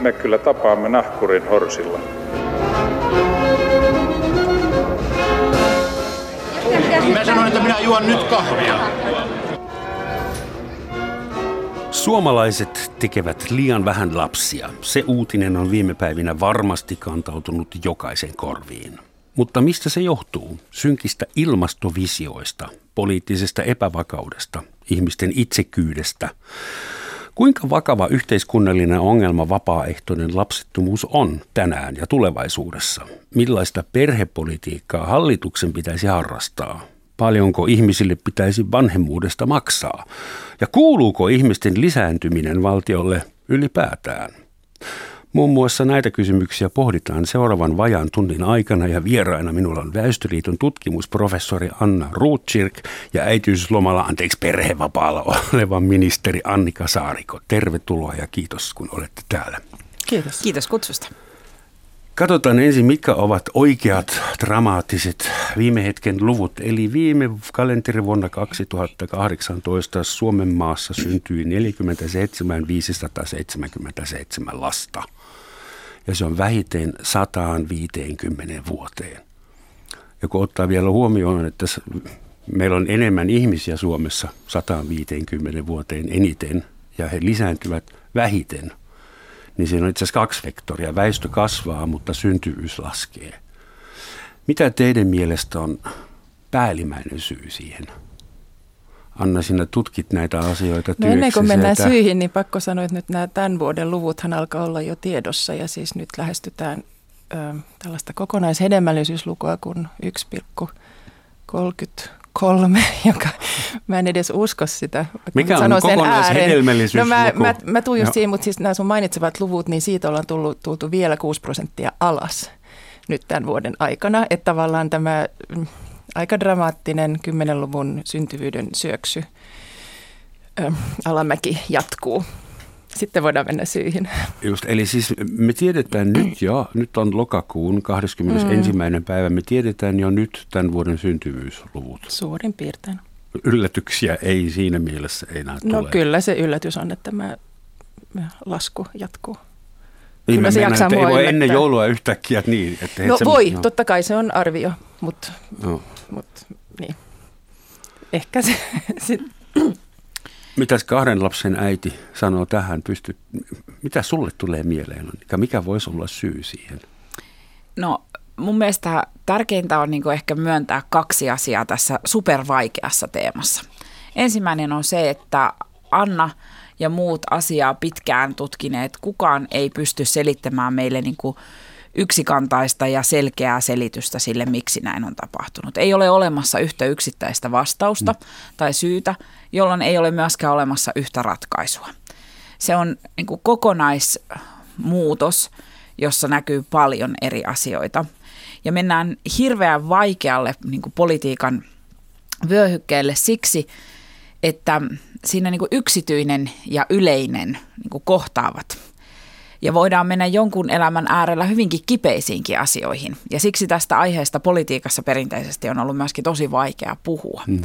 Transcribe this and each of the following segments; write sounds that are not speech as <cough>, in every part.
me kyllä tapaamme nahkurin horsilla. Mä sanoin, että minä juon nyt kahvia. Suomalaiset tekevät liian vähän lapsia. Se uutinen on viime päivinä varmasti kantautunut jokaisen korviin. Mutta mistä se johtuu? Synkistä ilmastovisioista, poliittisesta epävakaudesta, ihmisten itsekyydestä. Kuinka vakava yhteiskunnallinen ongelma vapaaehtoinen lapsettomuus on tänään ja tulevaisuudessa? Millaista perhepolitiikkaa hallituksen pitäisi harrastaa? Paljonko ihmisille pitäisi vanhemmuudesta maksaa? Ja kuuluuko ihmisten lisääntyminen valtiolle ylipäätään? Muun muassa näitä kysymyksiä pohditaan seuraavan vajan tunnin aikana ja vieraina minulla on Väestöliiton tutkimusprofessori Anna Ruutschirk ja äitiyslomalla, anteeksi perhevapaalla oleva ministeri Annika Saariko. Tervetuloa ja kiitos kun olette täällä. Kiitos. Kiitos kutsusta. Katsotaan ensin, mitkä ovat oikeat dramaattiset viime hetken luvut. Eli viime kalenterivuonna 2018 Suomen maassa syntyi 47 577 lasta. Ja se on vähiten 150 vuoteen. Ja kun ottaa vielä huomioon, että meillä on enemmän ihmisiä Suomessa 150 vuoteen eniten ja he lisääntyvät vähiten – niin siinä on itse asiassa kaksi vektoria. Väestö kasvaa, mutta syntyvyys laskee. Mitä teidän mielestä on päällimmäinen syy siihen? Anna, sinä tutkit näitä asioita No ennen kuin mennään että... syihin, niin pakko sanoa, että nyt nämä tämän vuoden luvuthan alkaa olla jo tiedossa ja siis nyt lähestytään ö, tällaista kokonaishedelmällisyyslukua kuin 1,30 kolme, <laughs> joka mä en edes usko sitä. Mikä on kokonaishedelmällisyys? No mä, mä, mä tuun just siihen, mutta siis nämä sun mainitsevat luvut, niin siitä ollaan tullut, tultu vielä 6 prosenttia alas nyt tämän vuoden aikana. Että tavallaan tämä aika dramaattinen 10-luvun syntyvyyden syöksy ö, alamäki jatkuu. Sitten voidaan mennä syihin. Just, eli siis me tiedetään nyt jo, nyt on lokakuun 21. Mm. päivä, me tiedetään jo nyt tämän vuoden syntyvyysluvut. Suurin piirtein. Yllätyksiä ei siinä mielessä enää no, tule. No kyllä se yllätys on, että tämä lasku jatkuu. Niin kyllä se jaksaa ei voi ennen joulua yhtäkkiä niin. Että no voi, no. totta kai se on arvio, mutta no. mut, niin. ehkä se, <laughs> se Mitäs kahden lapsen äiti sanoo tähän? Pysty, mitä sulle tulee mieleen? Mikä voisi olla syy siihen? No mun mielestä tärkeintä on niin ehkä myöntää kaksi asiaa tässä supervaikeassa teemassa. Ensimmäinen on se, että Anna ja muut asiaa pitkään tutkineet, kukaan ei pysty selittämään meille niin kuin yksikantaista ja selkeää selitystä sille, miksi näin on tapahtunut. Ei ole olemassa yhtä yksittäistä vastausta mm. tai syytä, jolloin ei ole myöskään olemassa yhtä ratkaisua. Se on niin kuin kokonaismuutos, jossa näkyy paljon eri asioita. Ja mennään hirveän vaikealle niin kuin politiikan vyöhykkeelle siksi, että siinä niin kuin yksityinen ja yleinen niin kuin kohtaavat – ja voidaan mennä jonkun elämän äärellä hyvinkin kipeisiinkin asioihin. Ja siksi tästä aiheesta politiikassa perinteisesti on ollut myöskin tosi vaikea puhua. Mm.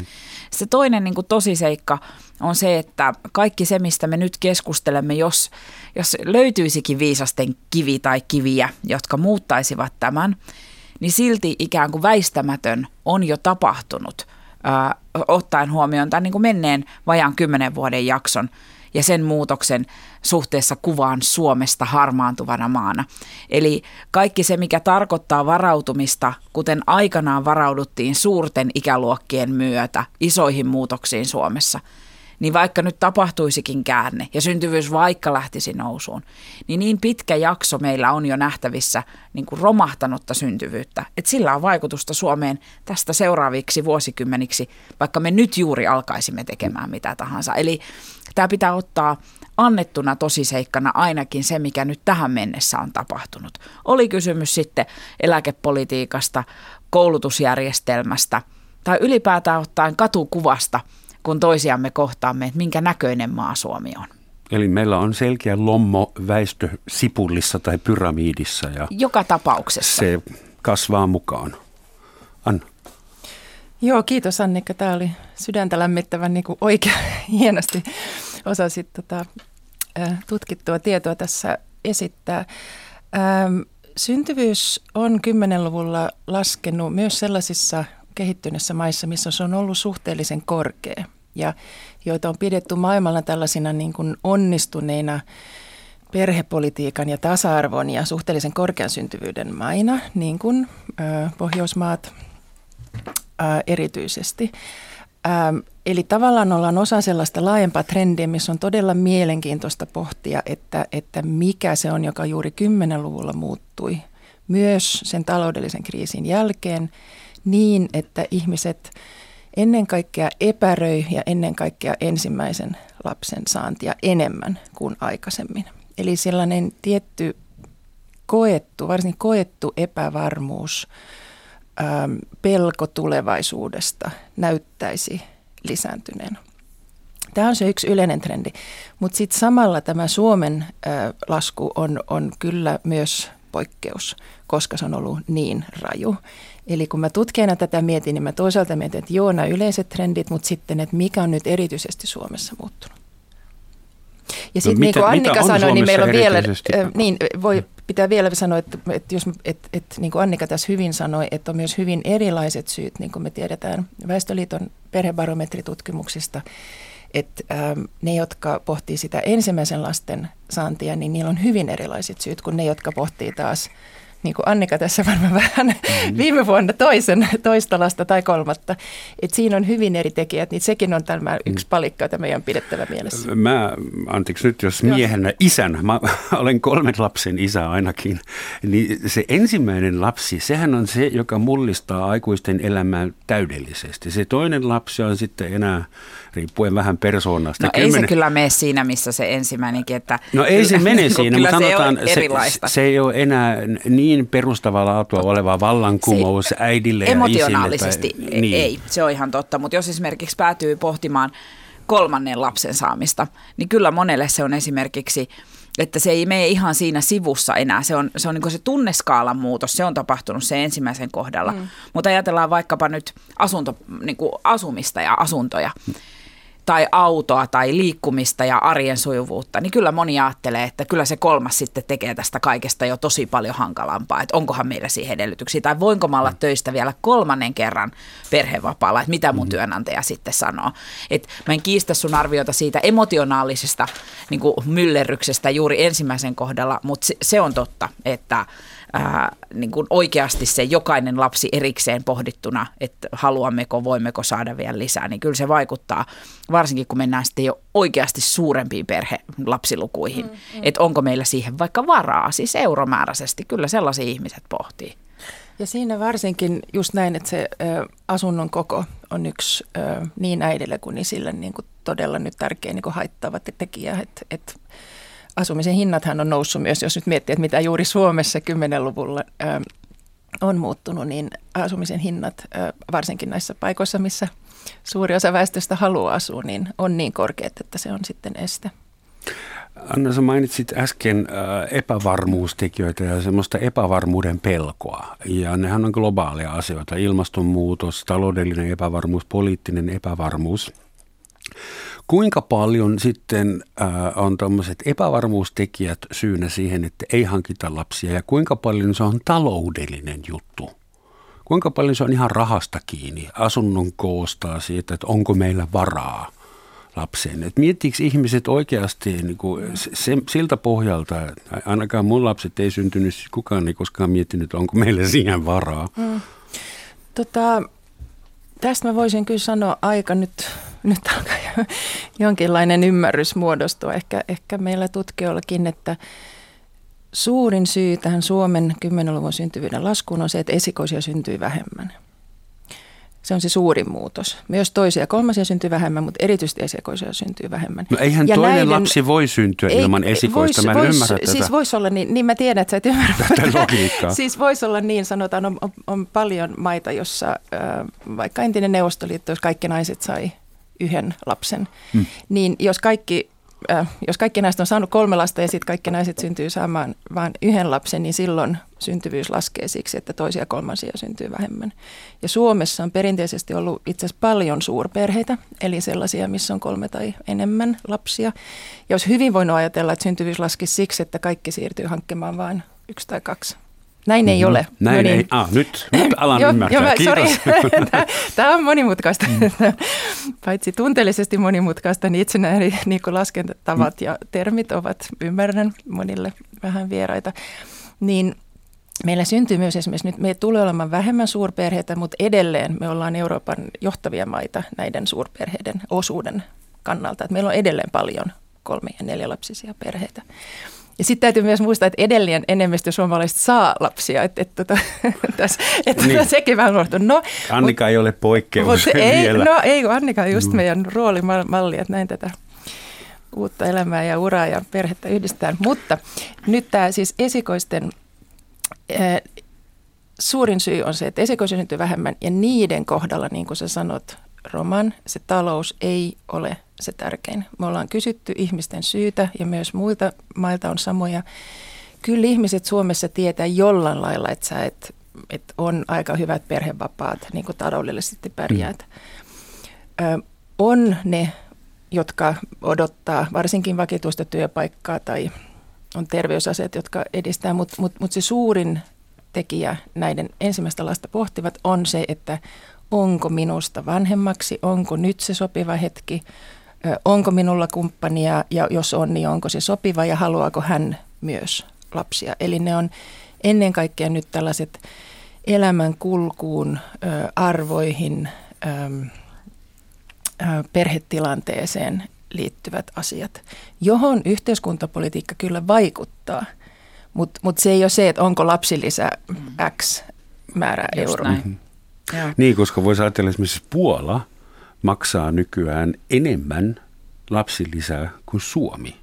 Se toinen niin kuin tosiseikka on se, että kaikki se, mistä me nyt keskustelemme, jos, jos löytyisikin viisasten kivi tai kiviä, jotka muuttaisivat tämän, niin silti ikään kuin väistämätön on jo tapahtunut, äh, ottaen huomioon tämän niin kuin menneen vajaan kymmenen vuoden jakson – ja sen muutoksen suhteessa kuvaan Suomesta harmaantuvana maana. Eli kaikki se, mikä tarkoittaa varautumista, kuten aikanaan varauduttiin suurten ikäluokkien myötä isoihin muutoksiin Suomessa – niin vaikka nyt tapahtuisikin käänne ja syntyvyys vaikka lähtisi nousuun, niin niin pitkä jakso meillä on jo nähtävissä niin kuin romahtanutta syntyvyyttä, että sillä on vaikutusta Suomeen tästä seuraaviksi vuosikymmeniksi, vaikka me nyt juuri alkaisimme tekemään mitä tahansa. Eli tämä pitää ottaa annettuna tosiseikkana ainakin se, mikä nyt tähän mennessä on tapahtunut. Oli kysymys sitten eläkepolitiikasta, koulutusjärjestelmästä tai ylipäätään ottaen katukuvasta – kun toisiamme kohtaamme, että minkä näköinen maa Suomi on. Eli meillä on selkeä lommo väestö sipullissa tai pyramiidissa. Ja Joka tapauksessa. Se kasvaa mukaan. Anna. Joo, kiitos Annika. Tämä oli sydäntä lämmittävän niin kuin oikein <laughs> hienosti osasit tota, tutkittua tietoa tässä esittää. Ähm, syntyvyys on 10-luvulla laskenut myös sellaisissa kehittyneissä maissa, missä se on ollut suhteellisen korkea ja joita on pidetty maailmalla tällaisina niin kuin onnistuneina perhepolitiikan ja tasa-arvon ja suhteellisen korkean syntyvyyden maina, niin kuin ö, Pohjoismaat ö, erityisesti. Ähm, eli tavallaan ollaan osa sellaista laajempaa trendiä, missä on todella mielenkiintoista pohtia, että, että mikä se on, joka juuri 10-luvulla muuttui myös sen taloudellisen kriisin jälkeen niin, että ihmiset ennen kaikkea epäröi ja ennen kaikkea ensimmäisen lapsen saantia enemmän kuin aikaisemmin. Eli sellainen tietty koettu, varsinkin koettu epävarmuus – ähm, pelko tulevaisuudesta näyttäisi lisääntyneen. Tämä on se yksi yleinen trendi, mutta sitten samalla tämä Suomen lasku on, on kyllä myös poikkeus, koska se on ollut niin raju. Eli kun mä tutkijana tätä mietin, niin mä toisaalta mietin, että joo, nämä yleiset trendit, mutta sitten, että mikä on nyt erityisesti Suomessa muuttunut. Ja sitten no, niin kuin Annika sanoi, niin meillä on vielä, äh, niin voi pitää vielä sanoa, että, että, jos, että, että niin kuin Annika tässä hyvin sanoi, että on myös hyvin erilaiset syyt, niin kuin me tiedetään Väestöliiton perhebarometritutkimuksista, että ähm, ne, jotka pohtii sitä ensimmäisen lasten saantia, niin niillä on hyvin erilaiset syyt kuin ne, jotka pohtii taas niin kuin Annika tässä varmaan <laughs> vähän mm-hmm. viime vuonna toisen, toista lasta tai kolmatta. Et siinä on hyvin eri tekijät, niin sekin on tämä yksi mm. palikka, jota meidän on pidettävä mielessä. Mä, anteeksi nyt jos miehenä isän, mä <laughs> olen kolmen lapsen isä ainakin, niin se ensimmäinen lapsi, sehän on se, joka mullistaa aikuisten elämää täydellisesti. Se toinen lapsi on sitten enää riippuen vähän persoonasta. No Kymmenen... ei se kyllä mene siinä, missä se ensimmäinenkin. Että no ei se <laughs> mene siinä, mutta sanotaan, se, se ei ole enää niin perustavaa laatua oleva vallankumous se, äidille ja Emotionaalisesti tai, niin. ei, se on ihan totta. Mutta jos esimerkiksi päätyy pohtimaan kolmannen lapsen saamista, niin kyllä monelle se on esimerkiksi että se ei mene ihan siinä sivussa enää. Se on se, on niin se tunneskaalan muutos, se on tapahtunut se ensimmäisen kohdalla. Mm. Mutta ajatellaan vaikkapa nyt asunto, niin asumista ja asuntoja. Tai autoa tai liikkumista ja arjen sujuvuutta, niin kyllä moni ajattelee, että kyllä se kolmas sitten tekee tästä kaikesta jo tosi paljon hankalampaa, että onkohan meillä siihen edellytyksiä, tai voinko mä olla mm. töistä vielä kolmannen kerran perhevapaalla, että mitä mun mm. työnantaja sitten sanoo. Et mä en kiistä sun arviota siitä emotionaalisesta niin myllerryksestä juuri ensimmäisen kohdalla, mutta se, se on totta, että ää, niin kuin oikeasti se jokainen lapsi erikseen pohdittuna, että haluammeko, voimmeko saada vielä lisää, niin kyllä se vaikuttaa, varsinkin kun mennään sitten jo oikeasti suurempiin perhelapsilukuihin, mm, mm. että onko meillä siihen vaikka varaa, siis euromääräisesti, kyllä sellaisia ihmiset pohtii. Ja siinä varsinkin just näin, että se ö, asunnon koko on yksi ö, niin äidille kuin isille niin kuin todella nyt tärkeä niin kuin haittava tekijä, että, että asumisen hinnathan on noussut myös, jos nyt miettii, että mitä juuri Suomessa 10-luvulla ö, on muuttunut, niin asumisen hinnat, varsinkin näissä paikoissa, missä suuri osa väestöstä haluaa asua, niin on niin korkeat, että se on sitten este. Anna, sä mainitsit äsken epävarmuustekijöitä ja semmoista epävarmuuden pelkoa. Ja nehän on globaalia asioita. Ilmastonmuutos, taloudellinen epävarmuus, poliittinen epävarmuus. Kuinka paljon sitten äh, on tämmöiset epävarmuustekijät syynä siihen, että ei hankita lapsia ja kuinka paljon se on taloudellinen juttu? Kuinka paljon se on ihan rahasta kiinni, asunnon koostaa siitä, että onko meillä varaa lapseen. Et miettiikö ihmiset oikeasti niin kuin se, siltä pohjalta, ainakaan mun lapset ei syntynyt, kukaan ei koskaan miettinyt, onko meillä siihen varaa. Mm. Tota, tästä mä voisin kyllä sanoa aika nyt, nyt alkaa jonkinlainen ymmärrys muodostua ehkä, ehkä meillä tutkijoillakin, että suurin syy tähän Suomen 10-luvun syntyvyyden laskuun on se, että esikoisia syntyy vähemmän. Se on se suurin muutos. Myös toisia ja kolmasia syntyy vähemmän, mutta erityisesti esikoisia syntyy vähemmän. No eihän ja toinen näiden, lapsi voi syntyä ei, ilman esikoista. Vois, mä en vois, ymmärrä tätä. Siis voisi olla niin, niin mä tiedän, että sä et ymmärrä tätä logiikkaa. siis voisi olla niin, sanotaan, on, on, on paljon maita, jossa äh, vaikka entinen Neuvostoliitto, jos kaikki naiset sai yhden lapsen, hmm. niin jos kaikki äh, jos kaikki näistä on saanut kolme lasta ja sitten kaikki naiset syntyy saamaan vain yhden lapsen, niin silloin syntyvyys laskee siksi, että toisia kolmansia syntyy vähemmän. Ja Suomessa on perinteisesti ollut itse asiassa paljon suurperheitä, eli sellaisia, missä on kolme tai enemmän lapsia. Ja olisi hyvin voinut ajatella, että syntyvyys laskisi siksi, että kaikki siirtyy hankkimaan vain yksi tai kaksi näin ei mm-hmm. ole. Näin no niin. ei. Ah, nyt, nyt <laughs> alan jo, ymmärtää. Jo, mä, Kiitos. <laughs> <laughs> Tämä on monimutkaista. Paitsi tunteellisesti monimutkaista, niin itse nämä eri niin laskentatavat ja termit ovat, ymmärrän, monille vähän vieraita. Niin Meillä syntyy myös esimerkiksi nyt, me tulee olemaan vähemmän suurperheitä, mutta edelleen me ollaan Euroopan johtavia maita näiden suurperheiden osuuden kannalta. Että meillä on edelleen paljon kolme- ja neljälapsisia perheitä. Ja sitten täytyy myös muistaa, että edelleen enemmistö suomalaisista saa lapsia. Että et, tota, <laughs> et, et, niin. <laughs> sekin vähän unohtuu. No, Annika mut, ei ole poikkeus ei, vielä. No ei, kun Annika on just mm. meidän roolimalli, että näin tätä uutta elämää ja uraa ja perhettä yhdistetään. Mutta nyt tämä siis esikoisten äh, suurin syy on se, että esikoisia syntyy vähemmän ja niiden kohdalla, niin kuin sä sanot, Roman, se talous ei ole se tärkein. Me ollaan kysytty ihmisten syytä ja myös muilta mailta on samoja. Kyllä ihmiset Suomessa tietää jollain lailla, että sä et, et on aika hyvät perhevapaat, niin kuin taloudellisesti pärjäät. Ö, on ne, jotka odottaa varsinkin vakituista työpaikkaa tai on terveysaseet, jotka edistää, mutta mut, mut se suurin tekijä näiden ensimmäistä lasta pohtivat on se, että onko minusta vanhemmaksi, onko nyt se sopiva hetki, onko minulla kumppania ja jos on, niin onko se sopiva ja haluaako hän myös lapsia. Eli ne on ennen kaikkea nyt tällaiset elämän kulkuun, arvoihin, perhetilanteeseen liittyvät asiat, johon yhteiskuntapolitiikka kyllä vaikuttaa, mutta mut se ei ole se, että onko lapsilisä X määrä euroa. Niin, koska voisi ajatella esimerkiksi Puola – maksaa nykyään enemmän lapsilisää kuin Suomi,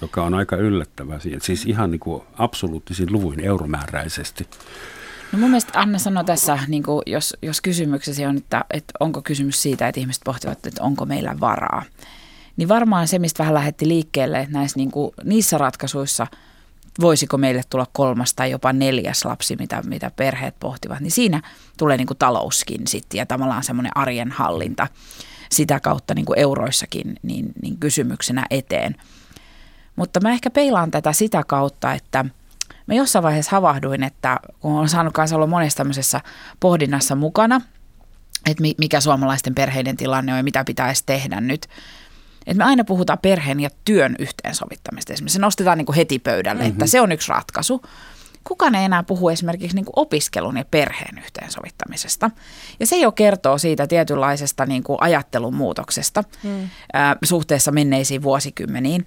joka on aika yllättävää. Siis ihan niin kuin absoluuttisin luvuin euromääräisesti. No mun mielestä Anne sanoi tässä, niin kuin jos, jos kysymyksesi on, että, että onko kysymys siitä, että ihmiset pohtivat, että onko meillä varaa, niin varmaan se, mistä vähän lähetti liikkeelle näissä, niin kuin, niissä ratkaisuissa – voisiko meille tulla kolmas tai jopa neljäs lapsi, mitä, mitä perheet pohtivat, niin siinä tulee niin kuin talouskin sitten ja tavallaan semmoinen arjen hallinta sitä kautta niin kuin euroissakin niin, niin kysymyksenä eteen. Mutta mä ehkä peilaan tätä sitä kautta, että mä jossain vaiheessa havahduin, että kun olen saanut kanssa olla monessa tämmöisessä pohdinnassa mukana, että mikä suomalaisten perheiden tilanne on ja mitä pitäisi tehdä nyt, että me aina puhutaan perheen ja työn yhteensovittamista. Esimerkiksi se nostetaan niin kuin heti pöydälle, mm-hmm. että se on yksi ratkaisu. Kukaan ei enää puhu esimerkiksi niin kuin opiskelun ja perheen yhteensovittamisesta. Ja se jo kertoo siitä tietynlaisesta niin kuin ajattelun muutoksesta mm. ää, suhteessa menneisiin vuosikymmeniin.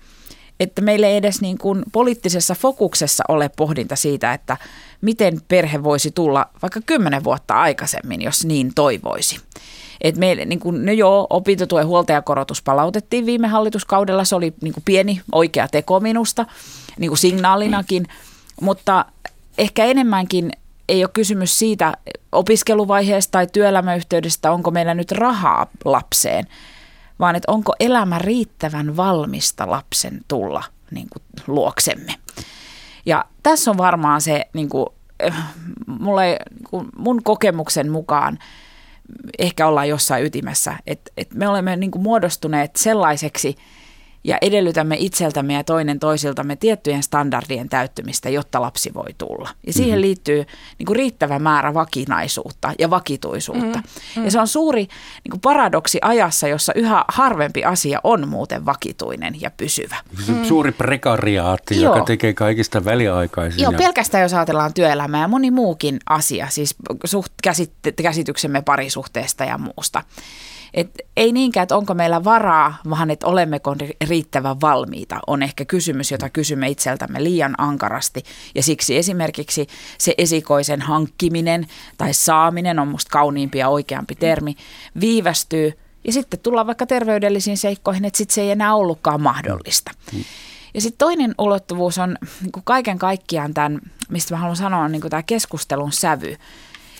Että meillä ei edes niin kuin poliittisessa fokuksessa ole pohdinta siitä, että miten perhe voisi tulla vaikka kymmenen vuotta aikaisemmin, jos niin toivoisi. Et meille, niin kuin, no joo, opintotuen huoltajakorotus palautettiin viime hallituskaudella. Se oli niin kuin pieni oikea teko minusta, niin kuin signaalinakin. Mutta ehkä enemmänkin ei ole kysymys siitä opiskeluvaiheesta tai työelämäyhteydestä, onko meillä nyt rahaa lapseen, vaan että onko elämä riittävän valmista lapsen tulla niin kuin, luoksemme. Ja tässä on varmaan se, niin kuin, äh, mulle, niin kuin mun kokemuksen mukaan, ehkä ollaan jossain ytimessä. Että et me olemme niin kuin muodostuneet sellaiseksi ja edellytämme itseltämme ja toinen toisiltamme tiettyjen standardien täyttymistä, jotta lapsi voi tulla. Ja siihen mm-hmm. liittyy niin kuin riittävä määrä vakinaisuutta ja vakituisuutta. Mm-hmm. Ja se on suuri niin kuin paradoksi ajassa, jossa yhä harvempi asia on muuten vakituinen ja pysyvä. Mm. Suuri prekariaatti, Joo. joka tekee kaikista väliaikaisia. Joo, pelkästään jos ajatellaan työelämää ja moni muukin asia, siis suht, käsityksemme parisuhteesta ja muusta. Et ei niinkään, että onko meillä varaa, vaan että olemmeko riittävän valmiita, on ehkä kysymys, jota kysymme itseltämme liian ankarasti. Ja siksi esimerkiksi se esikoisen hankkiminen tai saaminen on musta kauniimpi ja oikeampi termi, viivästyy ja sitten tullaan vaikka terveydellisiin seikkoihin, että sitten se ei enää ollutkaan mahdollista. Ja sitten toinen ulottuvuus on niin kaiken kaikkiaan tämän, mistä mä haluan sanoa, on niin tämä keskustelun sävy.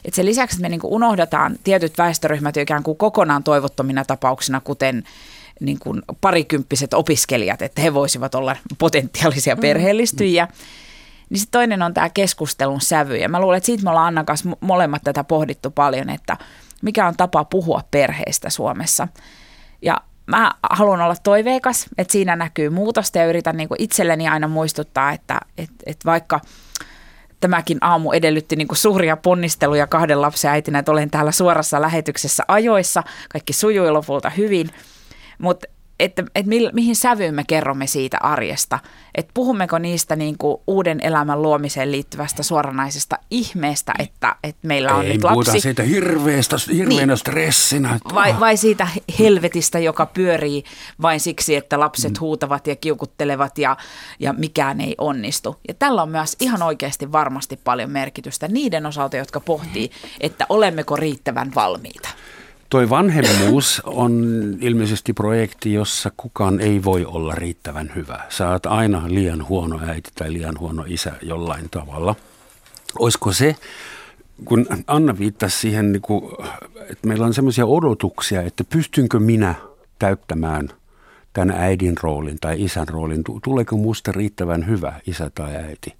Et sen lisäksi, että me niin unohdetaan tietyt väestöryhmät ikään kuin kokonaan toivottomina tapauksina, kuten niin kuin parikymppiset opiskelijat, että he voisivat olla potentiaalisia mm. perheellistyjiä, Niin sitten toinen on tämä keskustelun sävy. Ja mä luulen, että siitä me ollaan Annan kanssa molemmat tätä pohdittu paljon, että mikä on tapa puhua perheistä Suomessa. Ja mä haluan olla toiveikas, että siinä näkyy muutosta ja yritän niin kuin itselleni aina muistuttaa, että, että, että vaikka tämäkin aamu edellytti niin kuin suuria ponnisteluja kahden lapsen äitinä, että olen täällä suorassa lähetyksessä ajoissa, kaikki sujui lopulta hyvin, mutta että, että mi, mihin sävyyn me kerromme siitä arjesta. Että puhummeko niistä niin kuin uuden elämän luomiseen liittyvästä suoranaisesta ihmeestä, että, että meillä on Ei nyt lapsi. siitä hirveästä, hirveänä niin. stressinä. Vai, vai siitä helvetistä, joka pyörii vain siksi, että lapset mm. huutavat ja kiukuttelevat ja, ja mikään ei onnistu. Ja tällä on myös ihan oikeasti varmasti paljon merkitystä niiden osalta, jotka pohtii, että olemmeko riittävän valmiita. Toi vanhemmuus on ilmeisesti projekti, jossa kukaan ei voi olla riittävän hyvä. Oot aina liian huono äiti tai liian huono isä jollain tavalla. Olisiko se, kun Anna viittasi siihen, niin kuin, että meillä on semmoisia odotuksia, että pystynkö minä täyttämään tämän äidin roolin tai isän roolin, tuleeko musta riittävän hyvä isä tai äiti.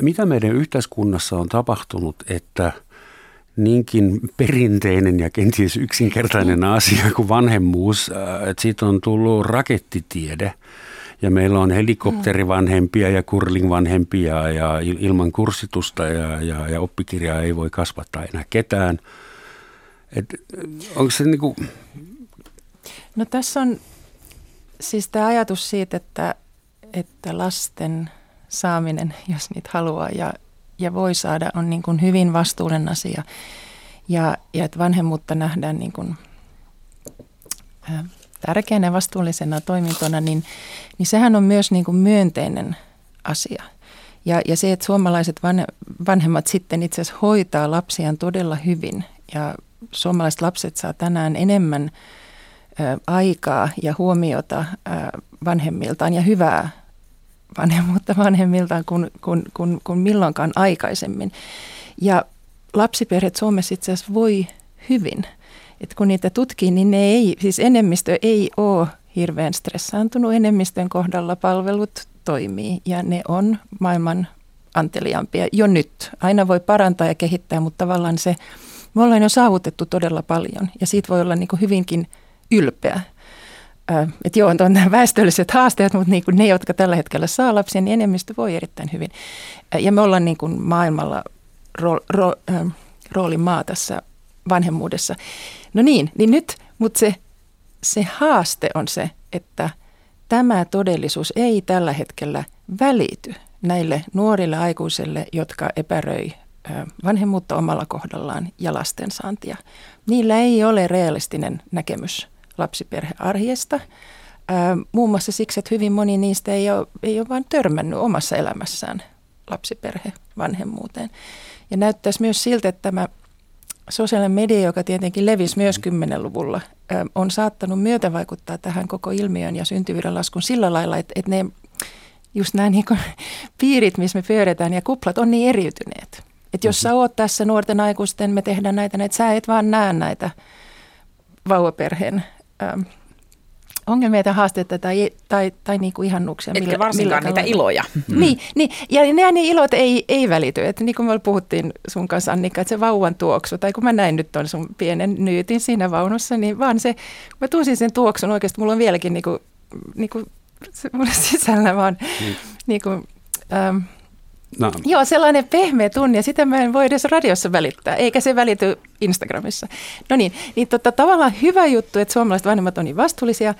Mitä meidän yhteiskunnassa on tapahtunut, että – niinkin perinteinen ja kenties yksinkertainen asia kuin vanhemmuus, äh, että siitä on tullut rakettitiede. Ja meillä on helikopterivanhempia ja kurlingvanhempia ja ilman kurssitusta ja, ja, ja oppikirjaa ei voi kasvattaa enää ketään. Et, onko se niinku... No tässä on siis tämä ajatus siitä, että, että lasten saaminen, jos niitä haluaa ja ja voi saada, on niin kuin hyvin vastuullinen asia. Ja, ja että vanhemmuutta nähdään niin kuin, ä, tärkeänä vastuullisena toimintona, niin, niin sehän on myös niin kuin myönteinen asia. Ja, ja se, että suomalaiset vanhemmat sitten itse asiassa hoitaa lapsiaan todella hyvin ja suomalaiset lapset saa tänään enemmän ä, aikaa ja huomiota ä, vanhemmiltaan ja hyvää vanhemmuutta <laughs> vanhemmiltaan kuin, kuin, kuin, kuin milloinkaan aikaisemmin. Ja lapsiperheet Suomessa itse asiassa voi hyvin. Et kun niitä tutkii, niin ne ei, siis enemmistö ei ole hirveän stressaantunut. Enemmistön kohdalla palvelut toimii ja ne on maailman anteliaampia jo nyt. Aina voi parantaa ja kehittää, mutta tavallaan se, me ollaan jo saavutettu todella paljon ja siitä voi olla niin hyvinkin ylpeä että joo, on väestölliset haasteet, mutta niin kuin ne, jotka tällä hetkellä saa lapsia, niin enemmistö voi erittäin hyvin. Ja me ollaan niin kuin maailmalla ro, ro, roolin maa tässä vanhemmuudessa. No niin, niin nyt, mutta se, se haaste on se, että tämä todellisuus ei tällä hetkellä välity näille nuorille aikuisille, jotka epäröi vanhemmuutta omalla kohdallaan ja lastensaantia. Niillä ei ole realistinen näkemys lapsiperhearjesta. Muun muassa siksi, että hyvin moni niistä ei ole, ei ole vain törmännyt omassa elämässään lapsiperhevanhemmuuteen. Ja näyttäisi myös siltä, että tämä sosiaalinen media, joka tietenkin levisi myös 10-luvulla, on saattanut myötävaikuttaa tähän koko ilmiön ja syntyvyyden laskun sillä lailla, että, että ne just nämä niin <laughs> piirit, missä me pyöritään ja kuplat on niin eriytyneet. Että jos sä mhm. oot tässä nuorten aikuisten, me tehdään näitä, että sä et vaan näe näitä vauvaperheen ähm, ongelmia tai haasteita tai, tai, tai niin kuin ihannuksia. Etkä millä, varsinkaan millä niitä iloja. Mm. Niin, niin, ja ne, ne ilot ei, ei välity. Että niin kuin me puhuttiin sun kanssa Annika, että se vauvan tuoksu, tai kun mä näin nyt tuon sun pienen nyytin siinä vaunussa, niin vaan se, kun mä tunsin sen tuoksun oikeasti, mulla on vieläkin niin kuin, niin kuin se, mulla sisällä vaan mm. niin kuin, ähm, No. Joo, sellainen pehmeä tunne, ja sitä mä en voi edes radiossa välittää, eikä se välity Instagramissa. No niin, niin tota, tavallaan hyvä juttu, että suomalaiset vanhemmat on niin vastuullisia.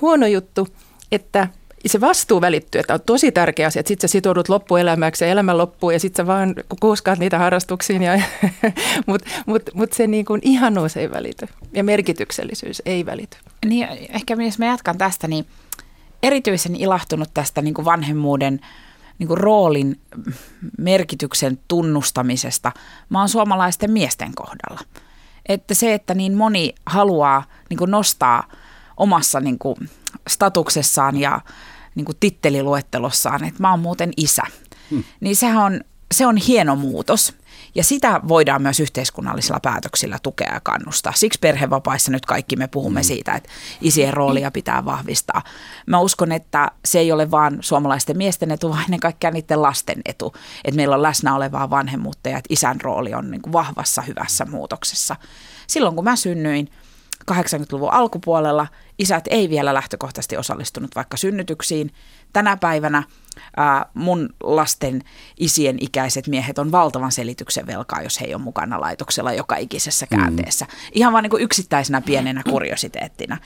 Huono juttu, että se vastuu välittyy, että on tosi tärkeä asia, että sitten sä sitoudut loppuelämäksi ja elämän loppuun ja sitten sä vaan kuuskaat niitä harrastuksiin, ja, <laughs> mutta mut, mut se niin kuin ihanuus ei välity ja merkityksellisyys ei välity. Niin, ehkä jos mä jatkan tästä, niin erityisen ilahtunut tästä niin kuin vanhemmuuden – niin kuin roolin merkityksen tunnustamisesta oon suomalaisten miesten kohdalla. Että se, että niin moni haluaa niin kuin nostaa omassa niin kuin statuksessaan ja niin kuin titteliluettelossaan, että mä oon muuten isä. Hmm. Niin sehän on se on hieno muutos. Ja sitä voidaan myös yhteiskunnallisilla päätöksillä tukea ja kannustaa. Siksi perhevapaissa nyt kaikki me puhumme mm. siitä, että isien roolia pitää vahvistaa. Mä uskon, että se ei ole vaan suomalaisten miesten etu, vaan ennen kaikkea niiden lasten etu. Että meillä on läsnä olevaa vanhemmuutta ja että isän rooli on niin kuin vahvassa hyvässä muutoksessa. Silloin kun mä synnyin 80-luvun alkupuolella, isät ei vielä lähtökohtaisesti osallistunut vaikka synnytyksiin. Tänä päivänä ää, mun lasten isien ikäiset miehet on valtavan selityksen velkaa, jos he ei ole mukana laitoksella joka ikisessä mm. käänteessä. Mm. Ihan vaan niin kuin yksittäisenä pienenä kuriositeettina.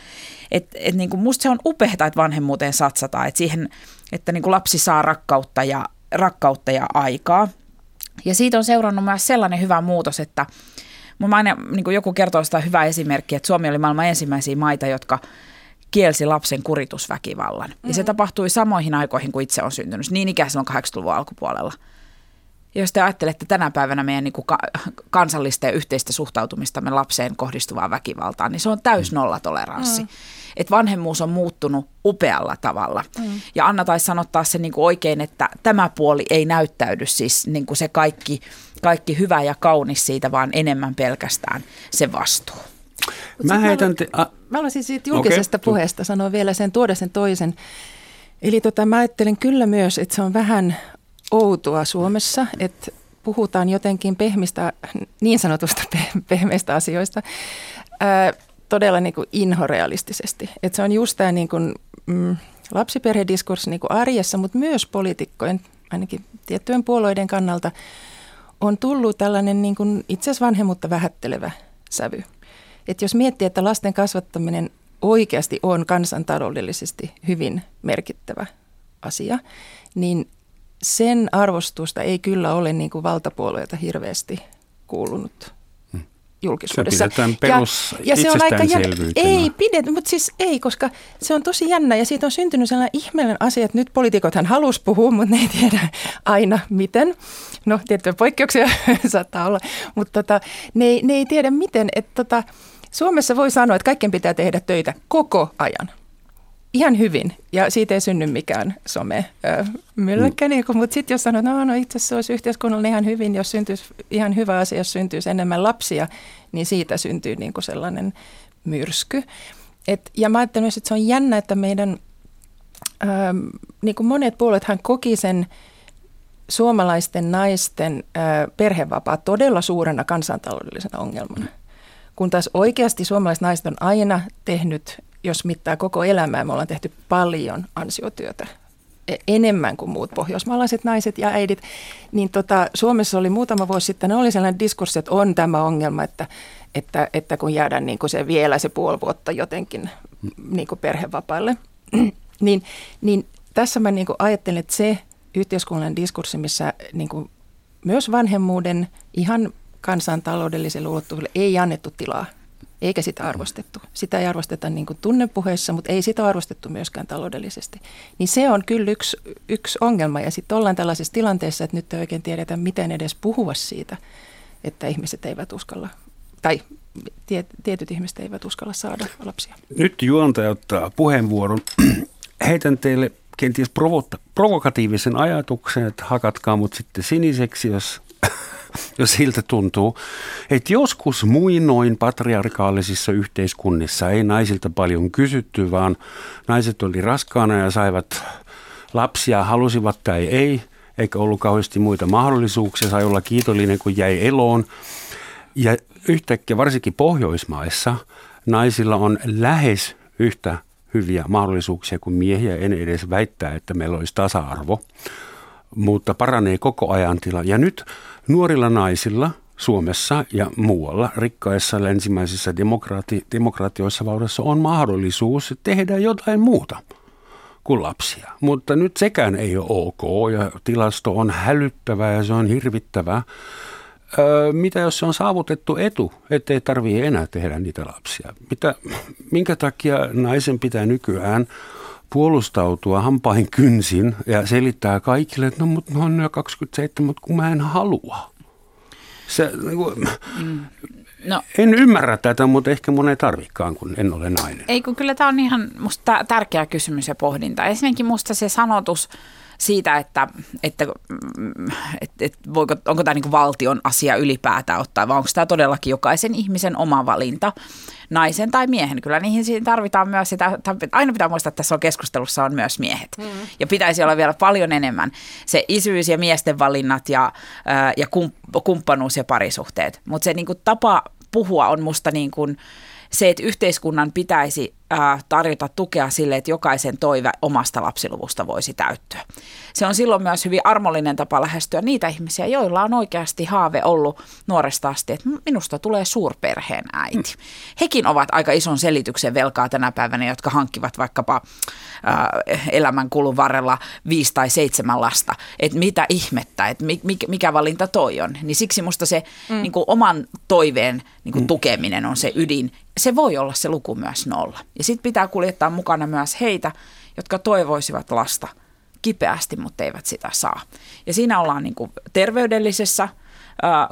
Et, et niin kuin musta se on upeaa, että vanhemmuuteen satsataan, että siihen, että niin kuin lapsi saa rakkautta ja, rakkautta ja aikaa. Ja siitä on seurannut myös sellainen hyvä muutos, että mun aina, niin kuin joku kertoo sitä hyvää esimerkkiä, että Suomi oli maailman ensimmäisiä maita, jotka – kielsi lapsen kuritusväkivallan. Mm. Ja se mm. tapahtui samoihin aikoihin kuin itse on syntynyt, niin ikään on 80-luvun alkupuolella. Ja jos te ajattelette tänä päivänä meidän niin kuin ka- kansallista ja yhteistä suhtautumistamme lapseen kohdistuvaan väkivaltaan, niin se on täys mm. nollatoleranssi. Mm. Että vanhemmuus on muuttunut upealla tavalla. Mm. Ja Anna taisi sanottaa se niin kuin oikein, että tämä puoli ei näyttäydy siis niin kuin se kaikki, kaikki hyvä ja kaunis siitä, vaan enemmän pelkästään se vastuu. Mä heitän te, a, mä haluaisin siitä julkisesta okay. puheesta sanoa vielä sen, tuoda sen toisen. Eli tota, mä ajattelen kyllä myös, että se on vähän outoa Suomessa, että puhutaan jotenkin pehmistä, niin sanotusta pehmeistä asioista, ää, todella niin kuin inhorealistisesti. Että se on just tämä niin kuin, mm, lapsiperhediskurssi niin kuin arjessa, mutta myös poliitikkojen, ainakin tiettyjen puolueiden kannalta, on tullut tällainen niin kuin itse asiassa vanhemmuutta vähättelevä sävy. Että jos miettii, että lasten kasvattaminen oikeasti on kansantaloudellisesti hyvin merkittävä asia, niin sen arvostusta ei kyllä ole niin kuin valtapuolueita hirveästi kuulunut. Julkisuudessa. Se perus ja, ja se on aika jännä. Ei pidetä, mutta siis ei, koska se on tosi jännä ja siitä on syntynyt sellainen ihmeellinen asia, että nyt poliitikothan halus puhua, mutta ne ei tiedä aina miten. No tiettyjä poikkeuksia <laughs> saattaa olla, mutta tota, ne, ei, ne ei tiedä miten. Että tota, Suomessa voi sanoa, että kaikkien pitää tehdä töitä koko ajan. Ihan hyvin. Ja siitä ei synny mikään some mylläkkä. Niin mutta sitten jos sanoo, no, no itse asiassa olisi yhteiskunnalle ihan hyvin, jos syntyisi ihan hyvä asia, jos syntyisi enemmän lapsia, niin siitä syntyy niin kuin sellainen myrsky. Et, ja mä ajattelen myös, että se on jännä, että meidän, ähm, niin kuin monet puolueethan koki sen suomalaisten naisten äh, perhevapaa todella suurena kansantaloudellisena ongelmana. Kun taas oikeasti suomalaiset naiset on aina tehnyt, jos mittaa koko elämää, me ollaan tehty paljon ansiotyötä e, enemmän kuin muut pohjoismaalaiset naiset ja äidit, niin tota, Suomessa oli muutama vuosi sitten, oli sellainen diskurssi, että on tämä ongelma, että, että, että kun jäädään niin kuin se vielä se puoli vuotta jotenkin niin kuin perhevapaille, <clears throat> niin, niin tässä mä niin kuin ajattelen, että se yhteiskunnallinen diskurssi, missä niin kuin myös vanhemmuuden ihan kansantaloudelliselle ulottuvuudelle ei annettu tilaa, eikä sitä arvostettu. Sitä ei arvosteta niin kuin tunnepuheissa, mutta ei sitä arvostettu myöskään taloudellisesti. Niin se on kyllä yksi, yksi ongelma ja sitten ollaan tällaisessa tilanteessa, että nyt ei oikein tiedetä, miten edes puhua siitä, että ihmiset eivät uskalla, tai tietyt ihmiset eivät uskalla saada lapsia. Nyt juontaja ottaa puheenvuoron. <clears throat> Heitän teille kenties provo- provokatiivisen ajatuksen, että hakatkaa mut sitten siniseksi, jos siltä tuntuu, että joskus muinoin patriarkaalisissa yhteiskunnissa ei naisilta paljon kysytty, vaan naiset oli raskaana ja saivat lapsia, halusivat tai ei, eikä ollut kauheasti muita mahdollisuuksia, sai olla kiitollinen, kun jäi eloon. Ja yhtäkkiä, varsinkin Pohjoismaissa, naisilla on lähes yhtä hyviä mahdollisuuksia kuin miehiä. En edes väittää, että meillä olisi tasa-arvo, mutta paranee koko ajan tila. Ja nyt Nuorilla naisilla Suomessa ja muualla rikkaissa länsimaisissa demokraati, demokratioissa vaudassa on mahdollisuus tehdä jotain muuta kuin lapsia. Mutta nyt sekään ei ole ok ja tilasto on hälyttävä ja se on hirvittävä. Öö, mitä jos se on saavutettu etu, ettei tarvitse enää tehdä niitä lapsia? Mitä, minkä takia naisen pitää nykyään puolustautua hampain kynsin ja selittää kaikille, että no mutta no on jo 27, mutta kun mä en halua. Se, niin kuin, mm. No, en ymmärrä tätä, mutta ehkä mun ei tarvikaan, kun en ole nainen. Ei, kun kyllä tämä on ihan musta tärkeä kysymys ja pohdinta. Esimerkiksi musta se sanotus, siitä, että, että, että, että voiko, onko tämä niin valtion asia ylipäätään ottaa, vai onko tämä todellakin jokaisen ihmisen oma valinta, naisen tai miehen. Kyllä niihin tarvitaan myös sitä, aina pitää muistaa, että tässä on keskustelussa on myös miehet. Mm. Ja pitäisi olla vielä paljon enemmän se isyys ja miesten valinnat ja, ja kumppanuus ja parisuhteet. Mutta se niin kuin tapa puhua on musta niin kuin, se, että yhteiskunnan pitäisi tarjota tukea sille, että jokaisen toive omasta lapsiluvusta voisi täyttyä. Se on silloin myös hyvin armollinen tapa lähestyä niitä ihmisiä, joilla on oikeasti haave ollut nuoresta asti, että minusta tulee suurperheen äiti. Mm. Hekin ovat aika ison selityksen velkaa tänä päivänä, jotka hankkivat vaikkapa äh, elämän kulun varrella viisi tai seitsemän lasta. Että mitä ihmettä, että mikä, mikä valinta toi on. Niin siksi musta se mm. niin kuin oman toiveen niin kuin mm. tukeminen on se ydin. Se voi olla se luku myös nolla. Ja sitten pitää kuljettaa mukana myös heitä, jotka toivoisivat lasta kipeästi, mutta eivät sitä saa. Ja siinä ollaan niin kuin terveydellisessä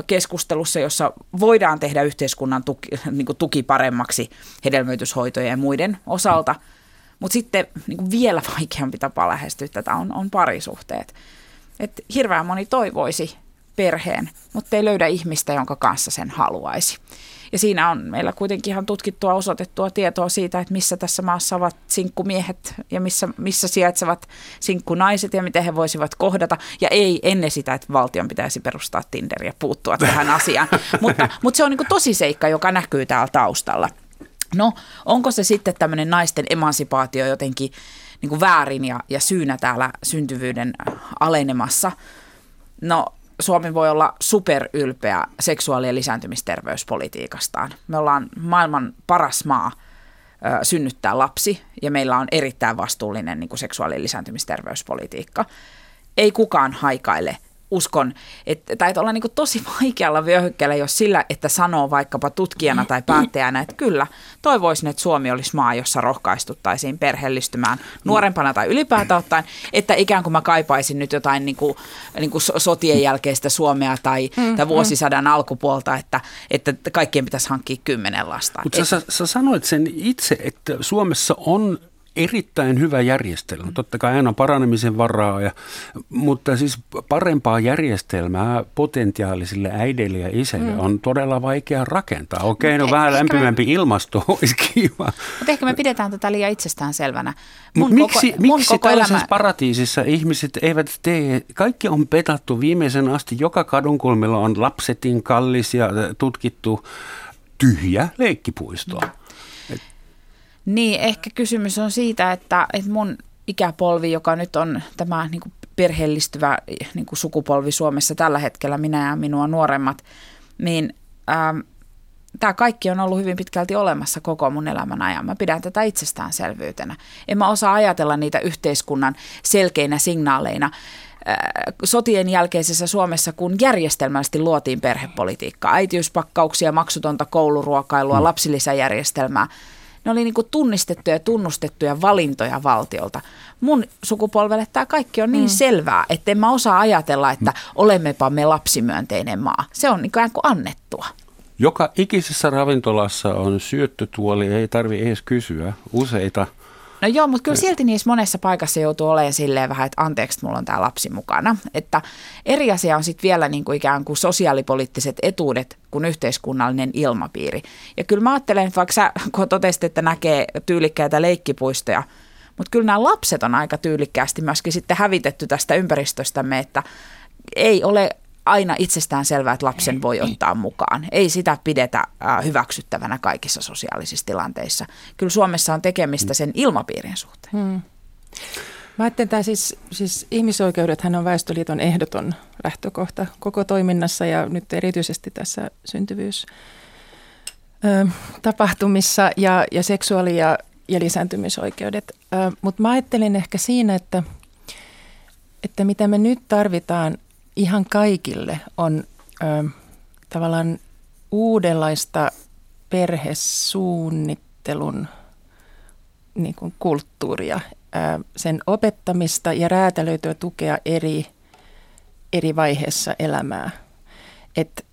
keskustelussa, jossa voidaan tehdä yhteiskunnan tuki, <laughs> niin kuin tuki paremmaksi hedelmöityshoitojen ja muiden osalta. Mutta sitten niin kuin vielä vaikeampi tapa lähestyä tätä on, on parisuhteet. Et hirveän moni toivoisi perheen, mutta ei löydä ihmistä, jonka kanssa sen haluaisi. Ja siinä on meillä kuitenkin ihan tutkittua osoitettua tietoa siitä, että missä tässä maassa ovat sinkkumiehet ja missä, missä sijaitsevat sinkkunaiset ja miten he voisivat kohdata. Ja ei ennen sitä, että valtion pitäisi perustaa Tinder ja puuttua tähän <laughs> asiaan. mutta, mutta se on niin tosi seikka, joka näkyy täällä taustalla. No, onko se sitten tämmöinen naisten emansipaatio jotenkin niin kuin väärin ja, ja syynä täällä syntyvyyden alenemassa? No Suomi voi olla superylpeä seksuaali- ja lisääntymisterveyspolitiikastaan. Me ollaan maailman paras maa ö, synnyttää lapsi ja meillä on erittäin vastuullinen niin kuin seksuaali- ja lisääntymisterveyspolitiikka. Ei kukaan haikaile – uskon, että, tai että ollaan niin tosi vaikealla vyöhykkeellä, jos sillä, että sanoo vaikkapa tutkijana tai päättäjänä, että kyllä, toivoisin, että Suomi olisi maa, jossa rohkaistuttaisiin perheellistymään nuorempana tai ylipäätään ottaen, että ikään kuin mä kaipaisin nyt jotain niin kuin, niin kuin sotien jälkeistä Suomea tai, mm, tai mm. vuosisadan mm. alkupuolta, että, että kaikkien pitäisi hankkia kymmenen lasta. Mutta sä, sä sanoit sen itse, että Suomessa on erittäin hyvä järjestelmä. Totta kai aina paranemisen varaa, ja, mutta siis parempaa järjestelmää potentiaalisille äideille ja isille mm. on todella vaikea rakentaa. Okei, no vähän lämpimämpi me... ilmasto <laughs> olisi kiva. Mutta ehkä me pidetään tätä liian itsestään selvänä. Mun miksi koko, miksi koko tällaisessa elämä... paratiisissa ihmiset eivät tee, kaikki on petattu viimeisen asti, joka kadunkulmilla on lapsetin kallis ja tutkittu tyhjä leikkipuisto. Niin, ehkä kysymys on siitä, että, että mun ikäpolvi, joka nyt on tämä niin kuin perheellistyvä niin kuin sukupolvi Suomessa tällä hetkellä, minä ja minua nuoremmat, niin ähm, tämä kaikki on ollut hyvin pitkälti olemassa koko mun elämän ajan. Mä pidän tätä itsestäänselvyytenä. En mä osaa ajatella niitä yhteiskunnan selkeinä signaaleina äh, sotien jälkeisessä Suomessa, kun järjestelmällisesti luotiin perhepolitiikkaa, äitiyspakkauksia, maksutonta kouluruokailua, mm. lapsilisäjärjestelmää – ne oli niin kuin tunnistettuja ja tunnustettuja valintoja valtiolta. Mun sukupolvelle tämä kaikki on niin mm. selvää, että en mä osaa ajatella, että olemmepa me lapsimyönteinen maa. Se on niin kuin annettua. Joka ikisessä ravintolassa on syöttötuoli, ei tarvi edes kysyä. Useita No joo, mutta kyllä silti niissä monessa paikassa joutuu olemaan silleen vähän, että anteeksi, mulla on tämä lapsi mukana. Että eri asia on sitten vielä niin kuin ikään kuin sosiaalipoliittiset etuudet kuin yhteiskunnallinen ilmapiiri. Ja kyllä mä ajattelen, että vaikka sä <laughs> kun totesit, että näkee tyylikkäitä leikkipuistoja, mutta kyllä nämä lapset on aika tyylikkäästi myöskin sitten hävitetty tästä ympäristöstämme, että ei ole aina itsestään selvää, että lapsen voi ottaa mukaan. Ei sitä pidetä hyväksyttävänä kaikissa sosiaalisissa tilanteissa. Kyllä Suomessa on tekemistä sen ilmapiirin suhteen. Hmm. Mä ajattelen, että siis, siis ihmisoikeudethan on Väestöliiton ehdoton lähtökohta koko toiminnassa ja nyt erityisesti tässä syntyvyys tapahtumissa ja, ja seksuaali- ja, ja lisääntymisoikeudet. Mutta mä ajattelin ehkä siinä, että, että mitä me nyt tarvitaan ihan kaikille on ö, tavallaan uudenlaista perhesuunnittelun niin kuin kulttuuria, ö, sen opettamista ja räätälöityä tukea eri, eri vaiheessa elämää. Et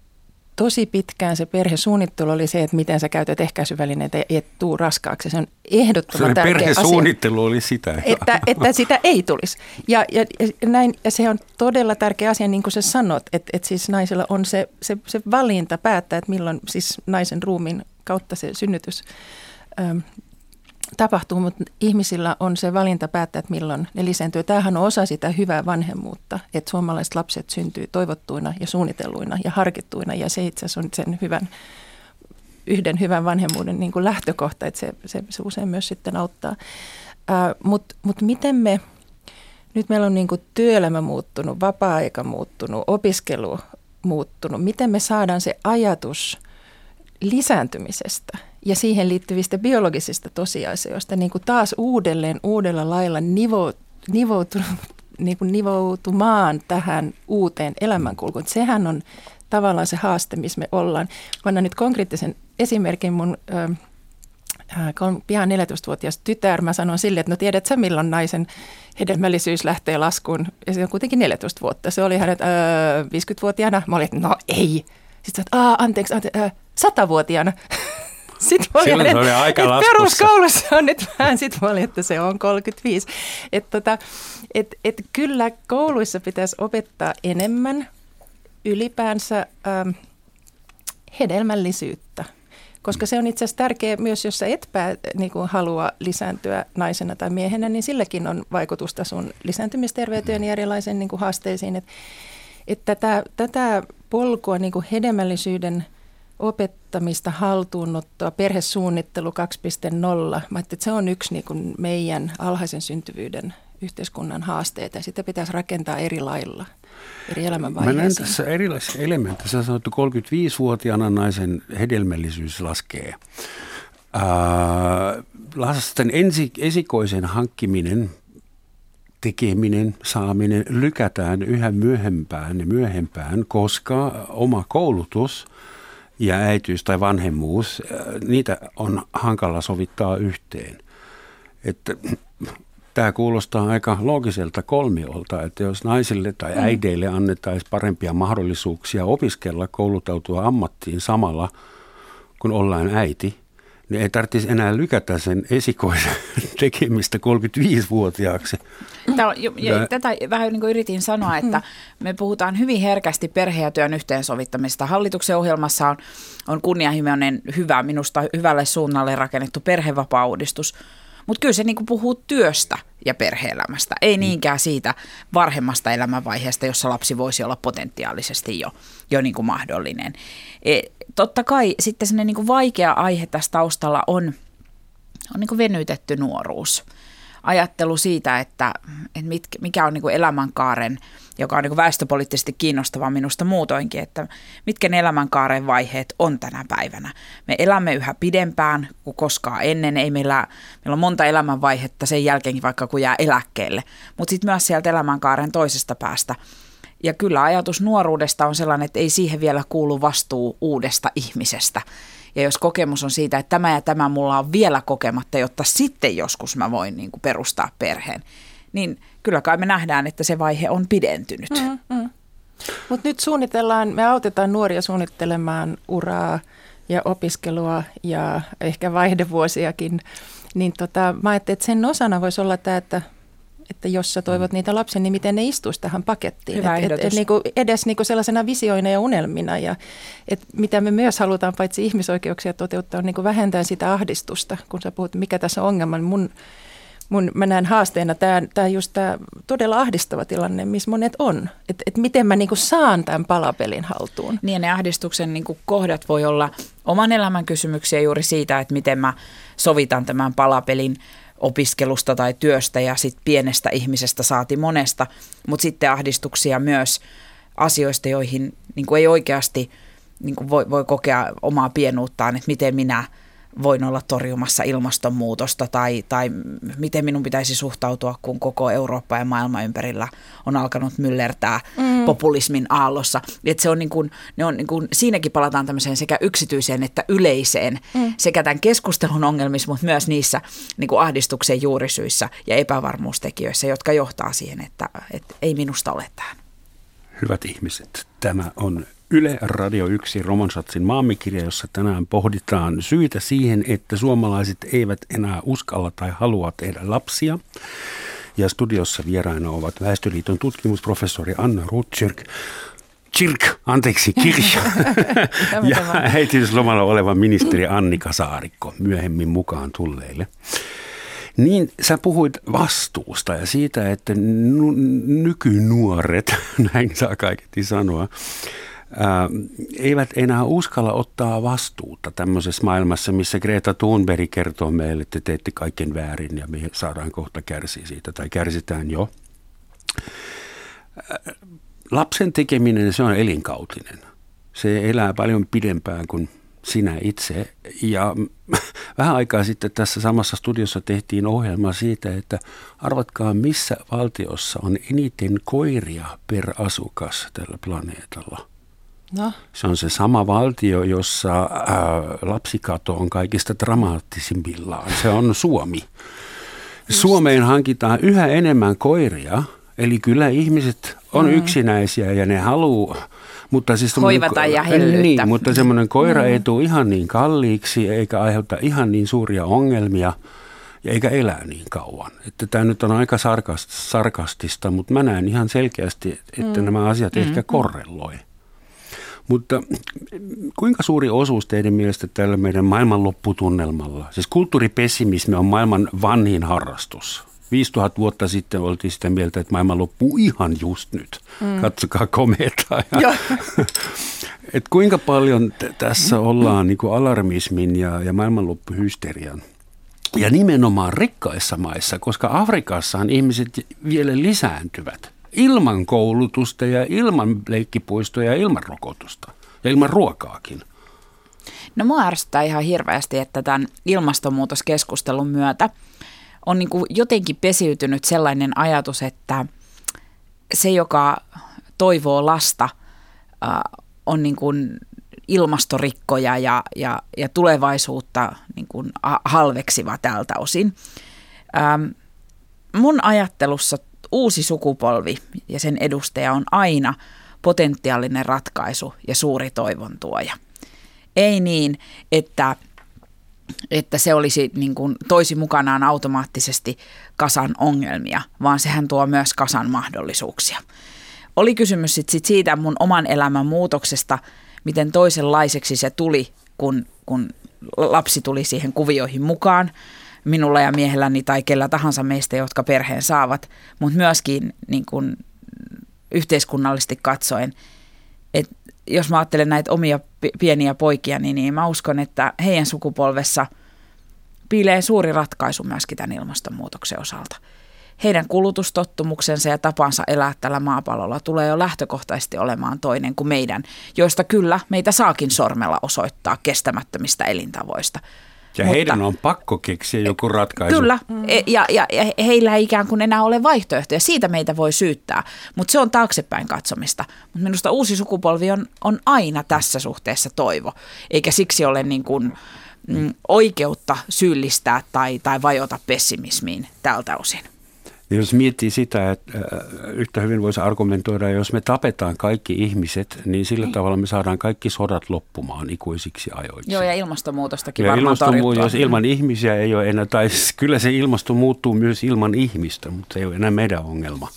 tosi pitkään se perhesuunnittelu oli se, että miten sä käytät ehkäisyvälineitä et tuu raskaaksi. Se on ehdottoman se tärkeä perhesuunnittelu asia. oli sitä. Että, että sitä ei tulisi. Ja, ja, ja, näin, ja se on todella tärkeä asia, niin kuin sä sanot, että, että siis naisella on se, se, se valinta päättää, että milloin siis naisen ruumiin kautta se synnytys tapahtuu, mutta ihmisillä on se valinta päättää, että milloin ne lisääntyy. Tämähän on osa sitä hyvää vanhemmuutta, että suomalaiset lapset syntyy toivottuina ja suunnitelluina ja harkittuina ja se itse asiassa on sen hyvän, yhden hyvän vanhemmuuden niin kuin lähtökohta, että se, se, se usein myös sitten auttaa. Mutta mut miten me, nyt meillä on niin kuin työelämä muuttunut, vapaa-aika muuttunut, opiskelu muuttunut, miten me saadaan se ajatus lisääntymisestä – ja siihen liittyvistä biologisista tosiasioista niin kuin taas uudelleen uudella lailla nivo, nivoutunut, niin kuin nivoutumaan tähän uuteen elämänkulkuun. Sehän on tavallaan se haaste, missä me ollaan. Mä annan nyt konkreettisen esimerkin mun ö, pian 14-vuotias tytär. Mä sanon sille, että no tiedät sä milloin naisen hedelmällisyys lähtee laskuun. Ja se on kuitenkin 14 vuotta. Se oli hänet ö, 50-vuotiaana. Mä olin, että no ei. Sitten että anteeksi, anteeksi, ö, 100-vuotiaana. <laughs> Sitten mä olin, se oli aika peruskoulussa on nyt vähän, sitten mä olin, että se on 35. Että tota, et, et kyllä kouluissa pitäisi opettaa enemmän ylipäänsä ähm, hedelmällisyyttä. Koska se on itse asiassa tärkeä myös, jos sä et pää, niin kuin halua lisääntyä naisena tai miehenä, niin silläkin on vaikutusta sun lisääntymisterveyteen ja erilaisiin niin kuin haasteisiin. Että et tätä, tätä polkua niin kuin hedelmällisyyden – opettamista, haltuunottoa, perhesuunnittelu 2.0. Mä että se on yksi niin kuin meidän alhaisen syntyvyyden yhteiskunnan haasteita ja sitä pitäisi rakentaa eri lailla, eri elämänvaiheisiin. Mä näen tässä erilaisia elementtejä. Sä sanottu 35-vuotiaana naisen hedelmällisyys laskee. Ää, lasten ensi, esikoisen hankkiminen, tekeminen, saaminen lykätään yhä myöhempään ja myöhempään, koska oma koulutus – ja äityys tai vanhemmuus, äh, niitä on hankala sovittaa yhteen. Että <clears throat> tämä kuulostaa aika loogiselta kolmiolta, että jos naisille tai mm. äideille annettaisiin parempia mahdollisuuksia opiskella, kouluttautua ammattiin samalla, kun ollaan äiti – niin ei tarvitsisi enää lykätä sen esikoisen <laughs> tekemistä 35-vuotiaaksi. Tämä on, ja tätä vähän niin kuin yritin sanoa, että me puhutaan hyvin herkästi perhe- ja työn yhteensovittamista. Hallituksen ohjelmassa on, on kunnianhimoinen, hyvä, minusta hyvälle suunnalle rakennettu perhevapaa-uudistus – mutta kyllä se niinku puhuu työstä ja perheelämästä, ei mm. niinkään siitä varhemmasta elämänvaiheesta, jossa lapsi voisi olla potentiaalisesti jo, jo niinku mahdollinen. Totta kai sitten sellainen niinku vaikea aihe tässä taustalla on, on niinku venytetty nuoruus. Ajattelu siitä, että, että mit, mikä on niinku elämänkaaren – joka on niin väestöpoliittisesti kiinnostava minusta muutoinkin, että mitkä ne elämänkaaren vaiheet on tänä päivänä. Me elämme yhä pidempään kuin koskaan ennen, ei meillä, meillä on monta elämänvaihetta sen jälkeenkin vaikka kun jää eläkkeelle, mutta sitten myös sieltä elämänkaaren toisesta päästä. Ja kyllä ajatus nuoruudesta on sellainen, että ei siihen vielä kuulu vastuu uudesta ihmisestä. Ja jos kokemus on siitä, että tämä ja tämä mulla on vielä kokematta, jotta sitten joskus mä voin niin kuin perustaa perheen, niin kyllä kai me nähdään, että se vaihe on pidentynyt. Mm, mm. Mutta nyt suunnitellaan, me autetaan nuoria suunnittelemaan uraa ja opiskelua ja ehkä vaihdevuosiakin. Niin tota, mä ajattelin, että sen osana voisi olla tämä, että, että jos sä toivot niitä lapsen, niin miten ne istuisi tähän pakettiin. Hyvä et, et, et, niinku edes niinku sellaisena visioina ja unelmina. Ja, et mitä me myös halutaan paitsi ihmisoikeuksia toteuttaa, on niinku vähentää sitä ahdistusta. Kun sä puhut, mikä tässä on ongelma, niin mun mun, mä näen haasteena tämä, tämä just tämä todella ahdistava tilanne, missä monet on. Että et miten mä niinku saan tämän palapelin haltuun. Niin ne ahdistuksen niinku kohdat voi olla oman elämän kysymyksiä juuri siitä, että miten mä sovitan tämän palapelin opiskelusta tai työstä ja sitten pienestä ihmisestä saati monesta, mutta sitten ahdistuksia myös asioista, joihin niin ei oikeasti niin voi, voi kokea omaa pienuuttaan, että miten minä – voin olla torjumassa ilmastonmuutosta tai, tai miten minun pitäisi suhtautua, kun koko Eurooppa ja maailma ympärillä on alkanut myllertää mm. populismin aallossa. Et se on niin kuin, ne on niin kuin, siinäkin palataan tämmöiseen sekä yksityiseen että yleiseen, mm. sekä tämän keskustelun ongelmissa, mutta myös niissä niin kuin ahdistuksen juurisyissä ja epävarmuustekijöissä, jotka johtaa siihen, että, että ei minusta ole tähän. Hyvät ihmiset, tämä on Yle Radio 1 Romansatsin maamikirja, jossa tänään pohditaan syitä siihen, että suomalaiset eivät enää uskalla tai halua tehdä lapsia. Ja studiossa vieraina ovat Väestöliiton tutkimusprofessori Anna Rutschirk, Kirk, anteeksi, Kirch, <laughs> ja äitiyslomalla oleva ministeri Annika Saarikko myöhemmin mukaan tulleille. Niin, sä puhuit vastuusta ja siitä, että nykynuoret, <laughs> näin saa kaiketi sanoa, eivät enää uskalla ottaa vastuuta tämmöisessä maailmassa, missä Greta Thunberg kertoo meille, että teette kaiken väärin ja me saadaan kohta kärsiä siitä tai kärsitään jo. Lapsen tekeminen, se on elinkautinen. Se elää paljon pidempään kuin sinä itse. Ja <laughs> vähän aikaa sitten tässä samassa studiossa tehtiin ohjelma siitä, että arvatkaa missä valtiossa on eniten koiria per asukas tällä planeetalla. No. Se on se sama valtio, jossa ää, lapsikato on kaikista dramaattisimmillaan. Se on Suomi. Just. Suomeen hankitaan yhä enemmän koiria, eli kyllä ihmiset on mm. yksinäisiä ja ne haluaa mutta siis Hoivata ja hellyyttä. Niin, mutta semmoinen koira mm. ei tule ihan niin kalliiksi eikä aiheuta ihan niin suuria ongelmia ja eikä elää niin kauan. Että tämä nyt on aika sarkastista, mutta mä näen ihan selkeästi, että mm. nämä asiat mm. ehkä korreloi. Mutta kuinka suuri osuus teidän mielestä tällä meidän maailmanlopputunnelmalla, siis kulttuuripessimismi on maailman vanhin harrastus, 5000 vuotta sitten oltiin sitä mieltä, että maailma loppuu ihan just nyt. Mm. Katsokaa kometaa. <laughs> Ja <laughs> et kuinka paljon t- tässä ollaan niin kuin alarmismin ja, ja maailmanloppuhysterian ja nimenomaan rikkaissa maissa, koska Afrikassahan ihmiset vielä lisääntyvät ilman koulutusta ja ilman leikkipuistoja ja ilman rokotusta ja ilman ruokaakin. No mua ärsyttää ihan hirveästi, että tämän ilmastonmuutoskeskustelun myötä – on niin jotenkin pesiytynyt sellainen ajatus, että se, joka toivoo lasta, on niin kuin ilmastorikkoja ja, ja, ja tulevaisuutta niin kuin halveksiva tältä osin. Ähm, mun ajattelussa uusi sukupolvi ja sen edustaja on aina potentiaalinen ratkaisu ja suuri toivon tuoja. Ei niin, että että se olisi niin kuin, toisi mukanaan automaattisesti kasan ongelmia, vaan sehän tuo myös kasan mahdollisuuksia. Oli kysymys sit, sit siitä mun oman elämän muutoksesta, miten toisenlaiseksi se tuli, kun, kun lapsi tuli siihen kuvioihin mukaan minulla ja miehelläni tai kellä tahansa meistä, jotka perheen saavat, mutta myöskin niin kuin, yhteiskunnallisesti katsoen, että jos mä ajattelen näitä omia pieniä poikia, niin, niin mä uskon, että heidän sukupolvessa piilee suuri ratkaisu myöskin tämän ilmastonmuutoksen osalta. Heidän kulutustottumuksensa ja tapansa elää tällä maapallolla tulee jo lähtökohtaisesti olemaan toinen kuin meidän, joista kyllä meitä saakin sormella osoittaa kestämättömistä elintavoista. Ja Mutta, heidän on pakko keksiä joku ratkaisu. Kyllä, mm. E, ja, ja, ja heillä ei ikään kuin enää ole vaihtoehtoja. Siitä meitä voi syyttää, mutta se on taaksepäin katsomista. Mutta minusta uusi sukupolvi on, on aina tässä suhteessa toivo, eikä siksi ole niin kuin, mm, oikeutta syyllistää tai, tai vajota pessimismiin tältä osin. Jos miettii sitä, että yhtä hyvin voisi argumentoida, jos me tapetaan kaikki ihmiset, niin sillä niin. tavalla me saadaan kaikki sodat loppumaan ikuisiksi ajoiksi. Joo, ja ilmastonmuutostakin ja varmaan ilmastonmuutos, Jos ilman ihmisiä ei ole enää, tai kyllä se ilmasto muuttuu myös ilman ihmistä, mutta se ei ole enää meidän ongelma.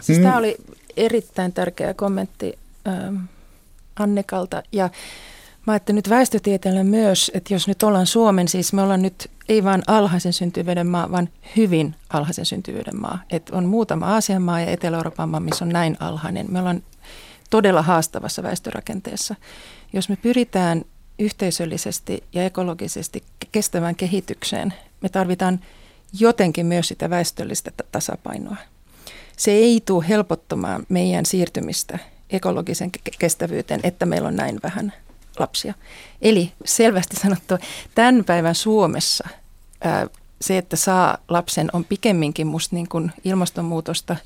Siis mm. Tämä oli erittäin tärkeä kommentti ähm, Annikalta, ja Mä ajattelin nyt väestötieteellä myös, että jos nyt ollaan Suomen, siis me ollaan nyt ei vain alhaisen syntyvyyden maa, vaan hyvin alhaisen syntyvyyden maa. Että on muutama Aasian maa ja Etelä-Euroopan maa, missä on näin alhainen. Me ollaan todella haastavassa väestörakenteessa. Jos me pyritään yhteisöllisesti ja ekologisesti kestävään kehitykseen, me tarvitaan jotenkin myös sitä väestöllistä tasapainoa. Se ei tule helpottamaan meidän siirtymistä ekologisen kestävyyteen, että meillä on näin vähän lapsia. Eli selvästi sanottu, tämän päivän Suomessa ää, se, että saa lapsen, on pikemminkin musta niin kuin ilmastonmuutosta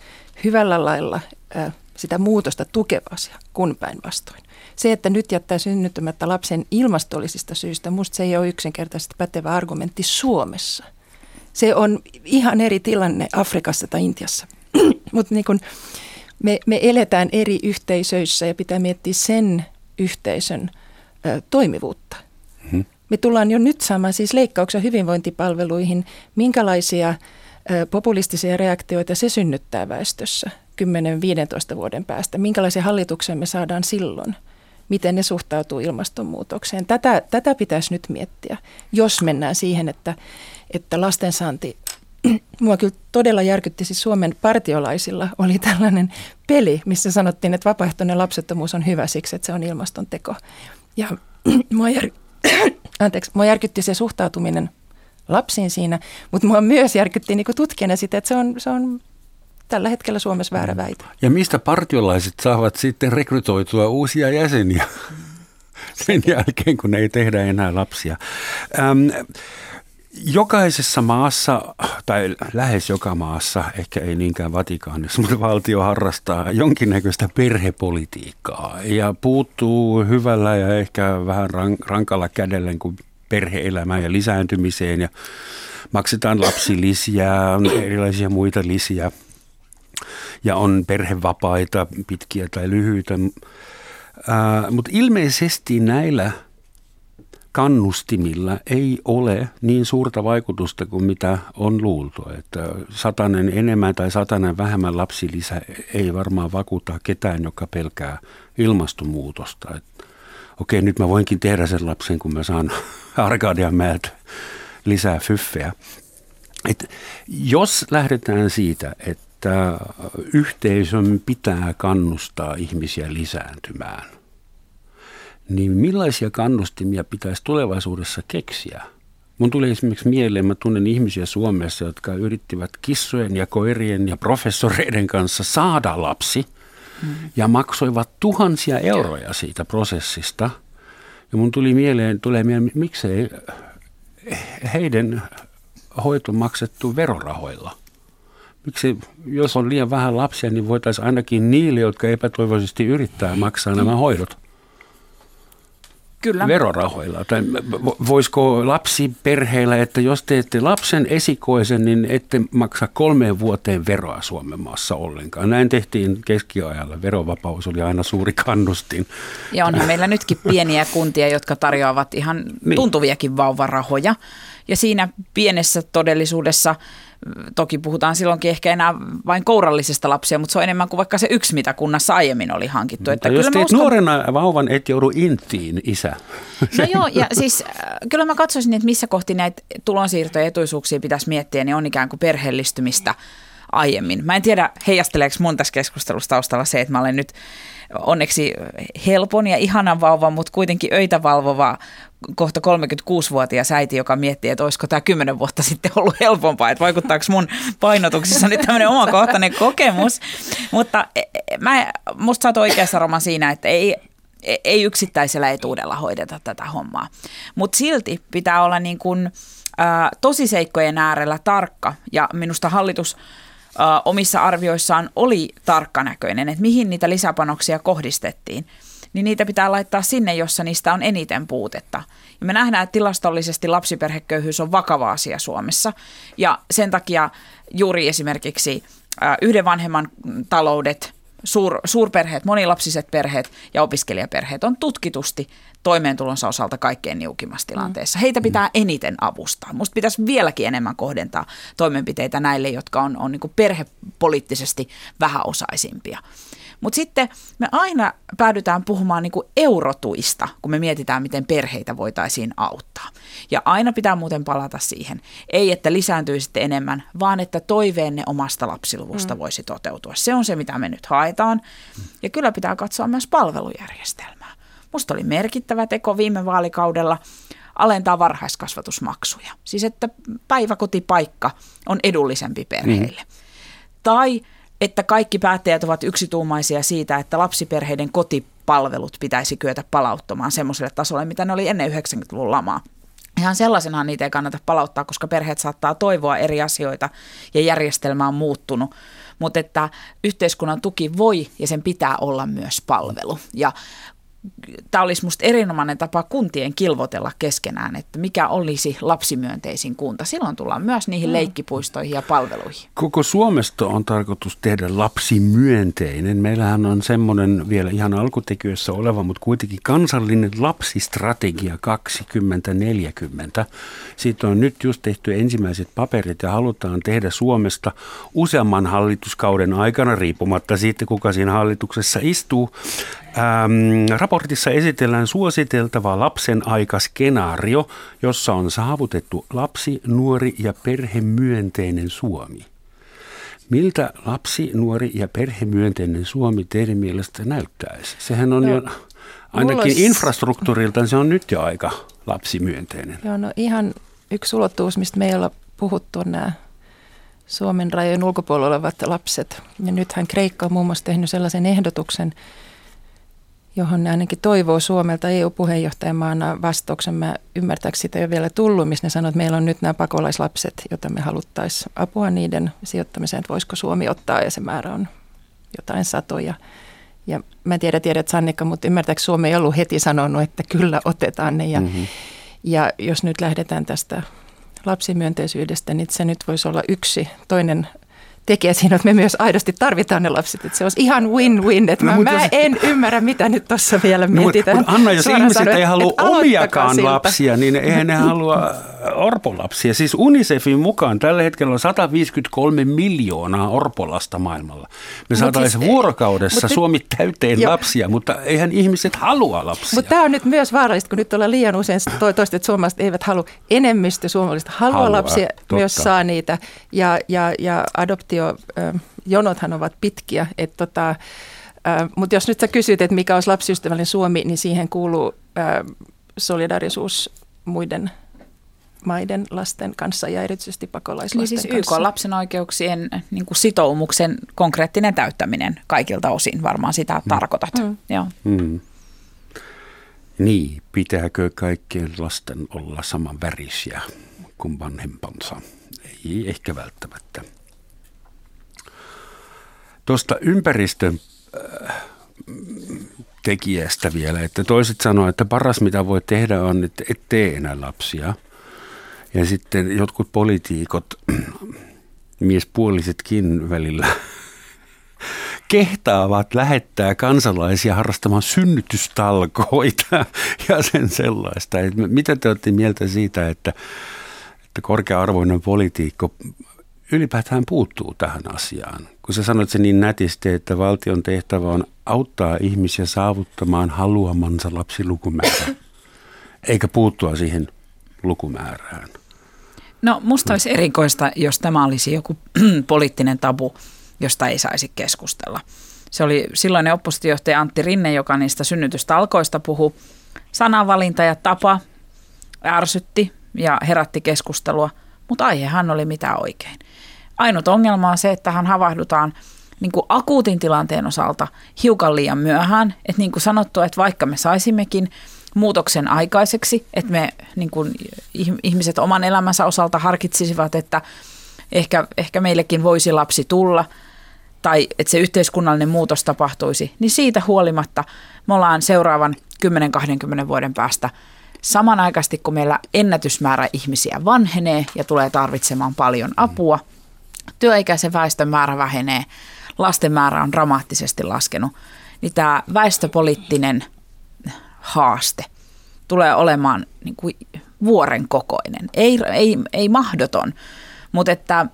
hyvällä lailla ää, sitä muutosta tukeva asia kuin päinvastoin. Se, että nyt jättää synnyttämättä lapsen ilmastollisista syistä, musta se ei ole yksinkertaisesti pätevä argumentti Suomessa. Se on ihan eri tilanne Afrikassa tai Intiassa. <clears throat> Mutta niin me, me eletään eri yhteisöissä ja pitää miettiä sen yhteisön toimivuutta. Hmm. Me tullaan jo nyt saamaan siis leikkauksia hyvinvointipalveluihin. Minkälaisia populistisia reaktioita se synnyttää väestössä 10-15 vuoden päästä? Minkälaisia hallituksia me saadaan silloin? Miten ne suhtautuu ilmastonmuutokseen? Tätä, tätä pitäisi nyt miettiä, jos mennään siihen, että, että lastensaanti <clears throat> mua kyllä todella järkytti siis Suomen partiolaisilla oli tällainen peli, missä sanottiin, että vapaaehtoinen lapsettomuus on hyvä siksi, että se on ilmaston teko. Ja <clears throat> mua, jär... <clears throat> Anteeksi, mua järkytti se suhtautuminen lapsiin siinä, mutta mua myös järkytti niin tutkijana sitä, että se on, se on tällä hetkellä Suomessa väärä väite. Ja mistä partiolaiset saavat sitten rekrytoitua uusia jäseniä <laughs> sen jälkeen, kun ei tehdä enää lapsia? Ähm, Jokaisessa maassa, tai lähes joka maassa, ehkä ei niinkään Vatikaanissa, mutta valtio harrastaa jonkinnäköistä perhepolitiikkaa ja puuttuu hyvällä ja ehkä vähän rankalla kädellä kuin perheelämään ja lisääntymiseen ja maksetaan lapsilisiä, erilaisia muita lisiä ja on perhevapaita, pitkiä tai lyhyitä. Mutta ilmeisesti näillä – kannustimilla ei ole niin suurta vaikutusta kuin mitä on luultu. Että satanen enemmän tai satanen vähemmän lapsilisä ei varmaan vakuuta ketään, joka pelkää ilmastonmuutosta. Että okei, nyt mä voinkin tehdä sen lapsen, kun mä saan <laughs> Arkadianmäeltä lisää fyffeä. Et jos lähdetään siitä, että yhteisön pitää kannustaa ihmisiä lisääntymään – niin millaisia kannustimia pitäisi tulevaisuudessa keksiä? Mun tuli esimerkiksi mieleen, mä tunnen ihmisiä Suomessa, jotka yrittivät kissojen ja koirien ja professoreiden kanssa saada lapsi mm-hmm. ja maksoivat tuhansia euroja siitä prosessista. Ja mun tuli mieleen, tulee mieleen, miksei heidän hoito maksettu verorahoilla. Miksi, jos on liian vähän lapsia, niin voitaisiin ainakin niille, jotka epätoivoisesti yrittää maksaa nämä hoidot, Kyllä. verorahoilla? Tai voisiko lapsiperheillä, että jos teette lapsen esikoisen, niin ette maksa kolmeen vuoteen veroa Suomen maassa ollenkaan. Näin tehtiin keskiajalla. Verovapaus oli aina suuri kannustin. Ja onhan meillä nytkin pieniä kuntia, jotka tarjoavat ihan niin. tuntuviakin vauvarahoja. Ja siinä pienessä todellisuudessa Toki puhutaan silloinkin ehkä enää vain kourallisesta lapsia, mutta se on enemmän kuin vaikka se yksi, mitä kunnassa aiemmin oli hankittu. Mutta että jos kyllä teet uskon... nuorena vauvan, et joudu intiin, isä. No joo, ja siis äh, kyllä mä katsoisin, että missä kohti näitä tulonsiirtoja ja etuisuuksia pitäisi miettiä, niin on ikään kuin perheellistymistä aiemmin. Mä en tiedä, heijasteleeko mun tässä keskustelussa taustalla se, että mä olen nyt onneksi helpon ja ihanan vauvan, mutta kuitenkin öitä valvova kohta 36-vuotias äiti, joka miettii, että olisiko tämä 10 vuotta sitten ollut helpompaa, että vaikuttaako mun painotuksissa nyt tämmöinen omakohtainen kokemus. Mutta e, e, mä, musta sä oot oikeassa Roma siinä, että ei, e, ei yksittäisellä etuudella hoideta tätä hommaa. Mutta silti pitää olla niin kuin, ä, tosiseikkojen äärellä tarkka ja minusta hallitus omissa arvioissaan oli tarkkanäköinen, että mihin niitä lisäpanoksia kohdistettiin, niin niitä pitää laittaa sinne, jossa niistä on eniten puutetta. Ja me nähdään, että tilastollisesti lapsiperheköyhyys on vakava asia Suomessa ja sen takia juuri esimerkiksi yhden vanhemman taloudet, suur, suurperheet, monilapsiset perheet ja opiskelijaperheet on tutkitusti toimeentulonsa osalta kaikkein niukimmassa tilanteessa. Heitä mm. pitää eniten avustaa. Musta pitäisi vieläkin enemmän kohdentaa toimenpiteitä näille, jotka on, on niin perhepoliittisesti vähäosaisimpia. Mutta sitten me aina päädytään puhumaan niin kuin eurotuista, kun me mietitään, miten perheitä voitaisiin auttaa. Ja aina pitää muuten palata siihen. Ei, että lisääntyisitte enemmän, vaan että toiveenne omasta lapsiluvusta mm. voisi toteutua. Se on se, mitä me nyt haetaan. Ja kyllä pitää katsoa myös palvelujärjestelmää. Musta oli merkittävä teko viime vaalikaudella alentaa varhaiskasvatusmaksuja. Siis että päiväkotipaikka on edullisempi perheille. Mm. Tai että kaikki päättäjät ovat yksituumaisia siitä, että lapsiperheiden kotipalvelut pitäisi kyetä palauttamaan semmoiselle tasolle, mitä ne oli ennen 90-luvun lamaa. Ihan sellaisenhan niitä ei kannata palauttaa, koska perheet saattaa toivoa eri asioita ja järjestelmä on muuttunut. Mutta että yhteiskunnan tuki voi ja sen pitää olla myös palvelu. Ja tämä olisi musta erinomainen tapa kuntien kilvotella keskenään, että mikä olisi lapsimyönteisin kunta. Silloin tullaan myös niihin mm. leikkipuistoihin ja palveluihin. Koko Suomesta on tarkoitus tehdä lapsimyönteinen. Meillähän on semmoinen vielä ihan alkutekijössä oleva, mutta kuitenkin kansallinen lapsistrategia 2040. Siitä on nyt just tehty ensimmäiset paperit ja halutaan tehdä Suomesta useamman hallituskauden aikana, riippumatta siitä kuka siinä hallituksessa istuu, Ähm, raportissa esitellään suositeltava lapsen aikaskenaario, jossa on saavutettu lapsi, nuori ja perhemyönteinen Suomi. Miltä lapsi, nuori ja perhemyönteinen Suomi teidän mielestä näyttäisi? Sehän on no, jo, ainakin olisi... infrastruktuurilta se on nyt jo aika lapsimyönteinen. Joo, no ihan yksi ulottuvuus, mistä me ei olla puhuttu, on nämä Suomen rajojen ulkopuolella olevat lapset. Ja nythän Kreikka on muun muassa tehnyt sellaisen ehdotuksen, johon ne ainakin toivoo Suomelta EU-puheenjohtajamaana vastauksen. Mä ymmärtääkö sitä jo vielä tullut, missä ne sanoo, että meillä on nyt nämä pakolaislapset, joita me haluttaisiin apua niiden sijoittamiseen, että voisiko Suomi ottaa ja se määrä on jotain satoja. Ja mä en tiedä, tiedät Sannikka, mutta ymmärtääkö Suomi ei ollut heti sanonut, että kyllä otetaan ne. Ja, mm-hmm. ja jos nyt lähdetään tästä lapsimyönteisyydestä, niin se nyt voisi olla yksi toinen tekijä siinä, että me myös aidosti tarvitaan ne lapset. Että se olisi ihan win-win. Että no, mä, mä jos... en ymmärrä, mitä nyt tuossa vielä mietitään. No, mutta Anna, jos ihmiset sanoen, ei halua omiakaan siltä. lapsia, niin eihän ne halua orpolapsia. Siis Unicefin mukaan tällä hetkellä on 153 miljoonaa orpolasta maailmalla. Me saataisiin siis, vuorokaudessa mut Suomi täyteen jo. lapsia, mutta eihän ihmiset halua lapsia. Mutta tämä on nyt myös vaarallista, kun nyt ollaan liian usein toista, että suomalaiset eivät halua. Enemmistö suomalaiset haluaa halua, lapsia, totta. myös saa niitä. Ja, ja, ja adoptiojonothan ovat pitkiä. Että tota, mutta jos nyt sä kysyt, että mikä olisi lapsiystävällinen Suomi, niin siihen kuuluu solidarisuus muiden maiden lasten kanssa ja erityisesti pakolaislasten niin siis kanssa. YK lapsen oikeuksien niin kuin sitoumuksen konkreettinen täyttäminen kaikilta osin, varmaan sitä mm. tarkoitat. Mm. Joo. Mm. Niin, pitääkö kaikkien lasten olla saman värisiä kuin vanhempansa? Ei ehkä välttämättä. Tuosta ympäristön äh, tekijästä vielä, että toiset sanoo, että paras mitä voi tehdä on, että et tee enää lapsia – ja sitten jotkut poliitikot, <clears throat> miespuolisetkin välillä, <laughs> kehtaavat lähettää kansalaisia harrastamaan synnytystalkoita <laughs> ja sen sellaista. Et mitä te olette mieltä siitä, että, että korkea-arvoinen politiikko ylipäätään puuttuu tähän asiaan? Kun sä sanoit se niin nätisti, että valtion tehtävä on auttaa ihmisiä saavuttamaan haluamansa lapsilukumäärä, <coughs> eikä puuttua siihen lukumäärään. No musta olisi erikoista, jos tämä olisi joku <clears throat> poliittinen tabu, josta ei saisi keskustella. Se oli silloinen oppositiojohtaja Antti Rinne, joka niistä synnytystalkoista puhui. Sanavalinta ja tapa ärsytti ja herätti keskustelua, mutta aihehan oli mitä oikein. Ainut ongelma on se, että hän havahdutaan niin kuin akuutin tilanteen osalta hiukan liian myöhään. Että niin kuin sanottu, että vaikka me saisimmekin muutoksen aikaiseksi, että me niin kuin, ihmiset oman elämänsä osalta harkitsisivat, että ehkä, ehkä meillekin voisi lapsi tulla tai että se yhteiskunnallinen muutos tapahtuisi, niin siitä huolimatta me ollaan seuraavan 10-20 vuoden päästä samanaikaisesti, kun meillä ennätysmäärä ihmisiä vanhenee ja tulee tarvitsemaan paljon apua, työikäisen väestön määrä vähenee, lasten määrä on dramaattisesti laskenut, niin tämä väestöpoliittinen – haaste tulee olemaan niin kuin vuoren kokoinen. Ei, ei, ei mahdoton, mutta että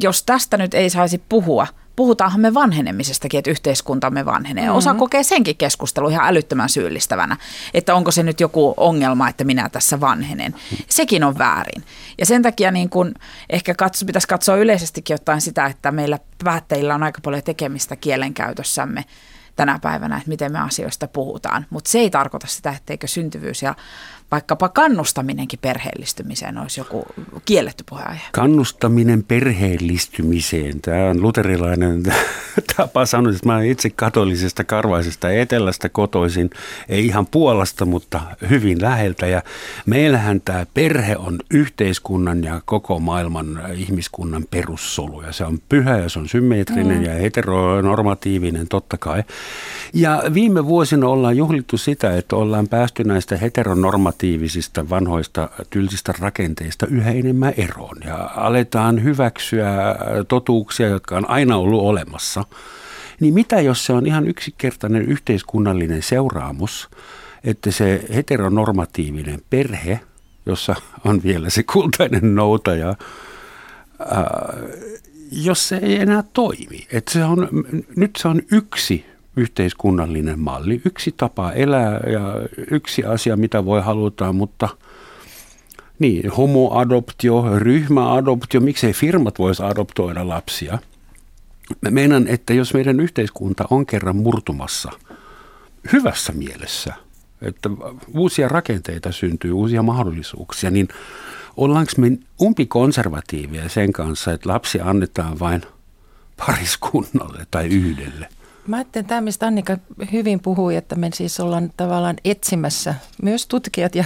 jos tästä nyt ei saisi puhua, puhutaanhan me vanhenemisestakin, että yhteiskuntamme vanhenee. Mm-hmm. Osa kokee senkin keskustelu ihan älyttömän syyllistävänä, että onko se nyt joku ongelma, että minä tässä vanhenen. Sekin on väärin. Ja sen takia niin kun ehkä katso, pitäisi katsoa yleisestikin jotain sitä, että meillä päättäjillä on aika paljon tekemistä kielenkäytössämme tänä päivänä, että miten me asioista puhutaan. Mutta se ei tarkoita sitä, etteikö syntyvyys ja vaikkapa kannustaminenkin perheellistymiseen olisi joku kielletty puheenaihe? Kannustaminen perheellistymiseen. Tämä on luterilainen <laughs> tapa sanoa, että mä olen itse katolisesta karvaisesta etelästä kotoisin, ei ihan Puolasta, mutta hyvin läheltä. Ja meillähän tämä perhe on yhteiskunnan ja koko maailman ihmiskunnan perussolu. Ja se on pyhä ja se on symmetrinen mm. ja heteronormatiivinen totta kai. Ja viime vuosina ollaan juhlittu sitä, että ollaan päästy näistä heteronormatiivisista vanhoista tylsistä rakenteista yhä enemmän eroon. Ja aletaan hyväksyä totuuksia, jotka on aina ollut olemassa. Niin mitä jos se on ihan yksinkertainen yhteiskunnallinen seuraamus, että se heteronormatiivinen perhe, jossa on vielä se kultainen noutaja, ää, jos se ei enää toimi. Että se on, nyt se on yksi yhteiskunnallinen malli, yksi tapa elää ja yksi asia, mitä voi haluta, mutta niin, homoadoptio, ryhmäadoptio, miksei firmat voisi adoptoida lapsia. Mä meinaan, että jos meidän yhteiskunta on kerran murtumassa hyvässä mielessä, että uusia rakenteita syntyy, uusia mahdollisuuksia, niin ollaanko me umpikonservatiivia sen kanssa, että lapsi annetaan vain pariskunnalle tai yhdelle? Mä ajattelen tämä, mistä Annika hyvin puhui, että me siis ollaan tavallaan etsimässä, myös tutkijat ja,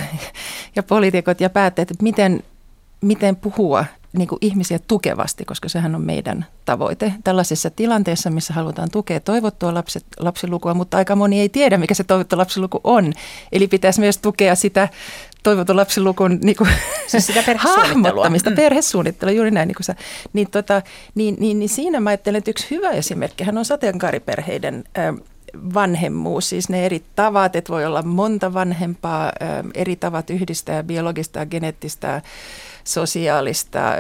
ja poliitikot ja päättäjät, että miten, miten puhua niin kuin ihmisiä tukevasti, koska sehän on meidän tavoite tällaisessa tilanteessa, missä halutaan tukea toivottua lapset, lapsilukua, mutta aika moni ei tiedä, mikä se toivottu lapsiluku on. Eli pitäisi myös tukea sitä toivotun lapsilukun niin kuin, <laughs> siis sitä hahmottamista, mm. perhesuunnittelua, juuri näin. Niin, kuin sä, niin, tota, niin, niin, niin siinä mä ajattelen, että yksi hyvä esimerkki on sateenkaariperheiden äh, vanhemmuus, siis ne eri tavat, että voi olla monta vanhempaa, äh, eri tavat yhdistää biologista, geneettistä, sosiaalista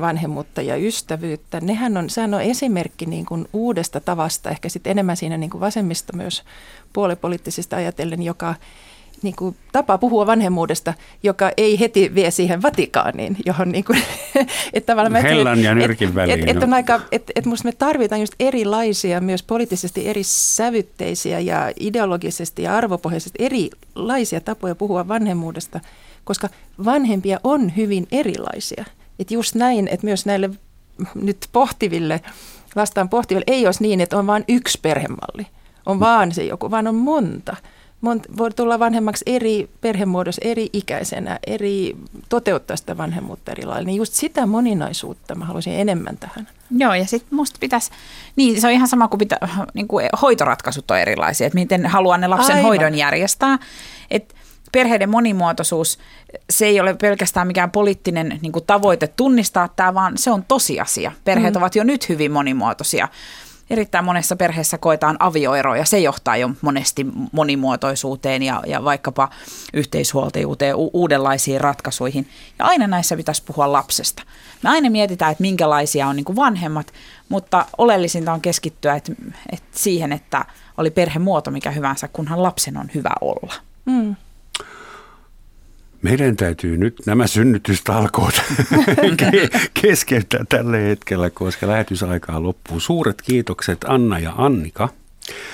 vanhemmuutta ja ystävyyttä. Nehän on, sehän on esimerkki niin kuin uudesta tavasta, ehkä sitten enemmän siinä niin kuin vasemmista myös puolipoliittisista ajatellen, joka niin kuin tapa puhua vanhemmuudesta, joka ei heti vie siihen Vatikaaniin, johon niin kuin, <laughs> että tavallaan Hellan ja nyrkin väliin. Että et, et on aika, että et musta me tarvitaan just erilaisia, myös poliittisesti eri sävytteisiä ja ideologisesti ja arvopohjaisesti erilaisia tapoja puhua vanhemmuudesta, koska vanhempia on hyvin erilaisia. Että just näin, että myös näille nyt pohtiville, lastaan pohtiville, ei olisi niin, että on vain yksi perhemalli. On vaan se joku, vaan on monta. Mont, voi tulla vanhemmaksi eri perhemuodossa, eri ikäisenä, eri, toteuttaa sitä vanhemmuutta eri lailla. Niin just sitä moninaisuutta mä haluaisin enemmän tähän. Joo, ja sitten musta pitäisi, niin se on ihan sama kuin, pitä, niin kuin hoitoratkaisut on erilaisia, että miten haluaa ne lapsen Aivan. hoidon järjestää. Että perheiden monimuotoisuus, se ei ole pelkästään mikään poliittinen niin kuin tavoite tunnistaa tämä, vaan se on tosiasia. Perheet mm. ovat jo nyt hyvin monimuotoisia. Erittäin monessa perheessä koetaan avioeroja. Se johtaa jo monesti monimuotoisuuteen ja, ja vaikkapa yhteishuoltajuuteen, u- uudenlaisiin ratkaisuihin. Ja aina näissä pitäisi puhua lapsesta. Me aina mietitään, että minkälaisia on niin vanhemmat, mutta oleellisinta on keskittyä että, että siihen, että oli perhemuoto mikä hyvänsä, kunhan lapsen on hyvä olla. Mm. Meidän täytyy nyt nämä synnytystalkoot <laughs> keskeyttää tällä hetkellä, koska lähetysaikaa loppuu. Suuret kiitokset Anna ja Annika.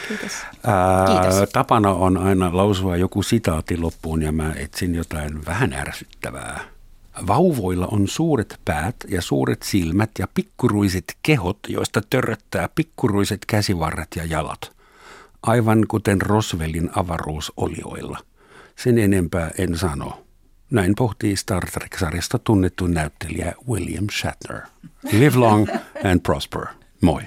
Kiitos. Ää, Kiitos. Tapana on aina lausua joku sitaati loppuun ja mä etsin jotain vähän ärsyttävää. Vauvoilla on suuret päät ja suuret silmät ja pikkuruiset kehot, joista törröttää pikkuruiset käsivarret ja jalat. Aivan kuten Roswellin avaruusolioilla. Sen enempää en sano. Näin pohtii Star Trek-sarjasta tunnettu näyttelijä William Shatner. Live long and prosper. Moi.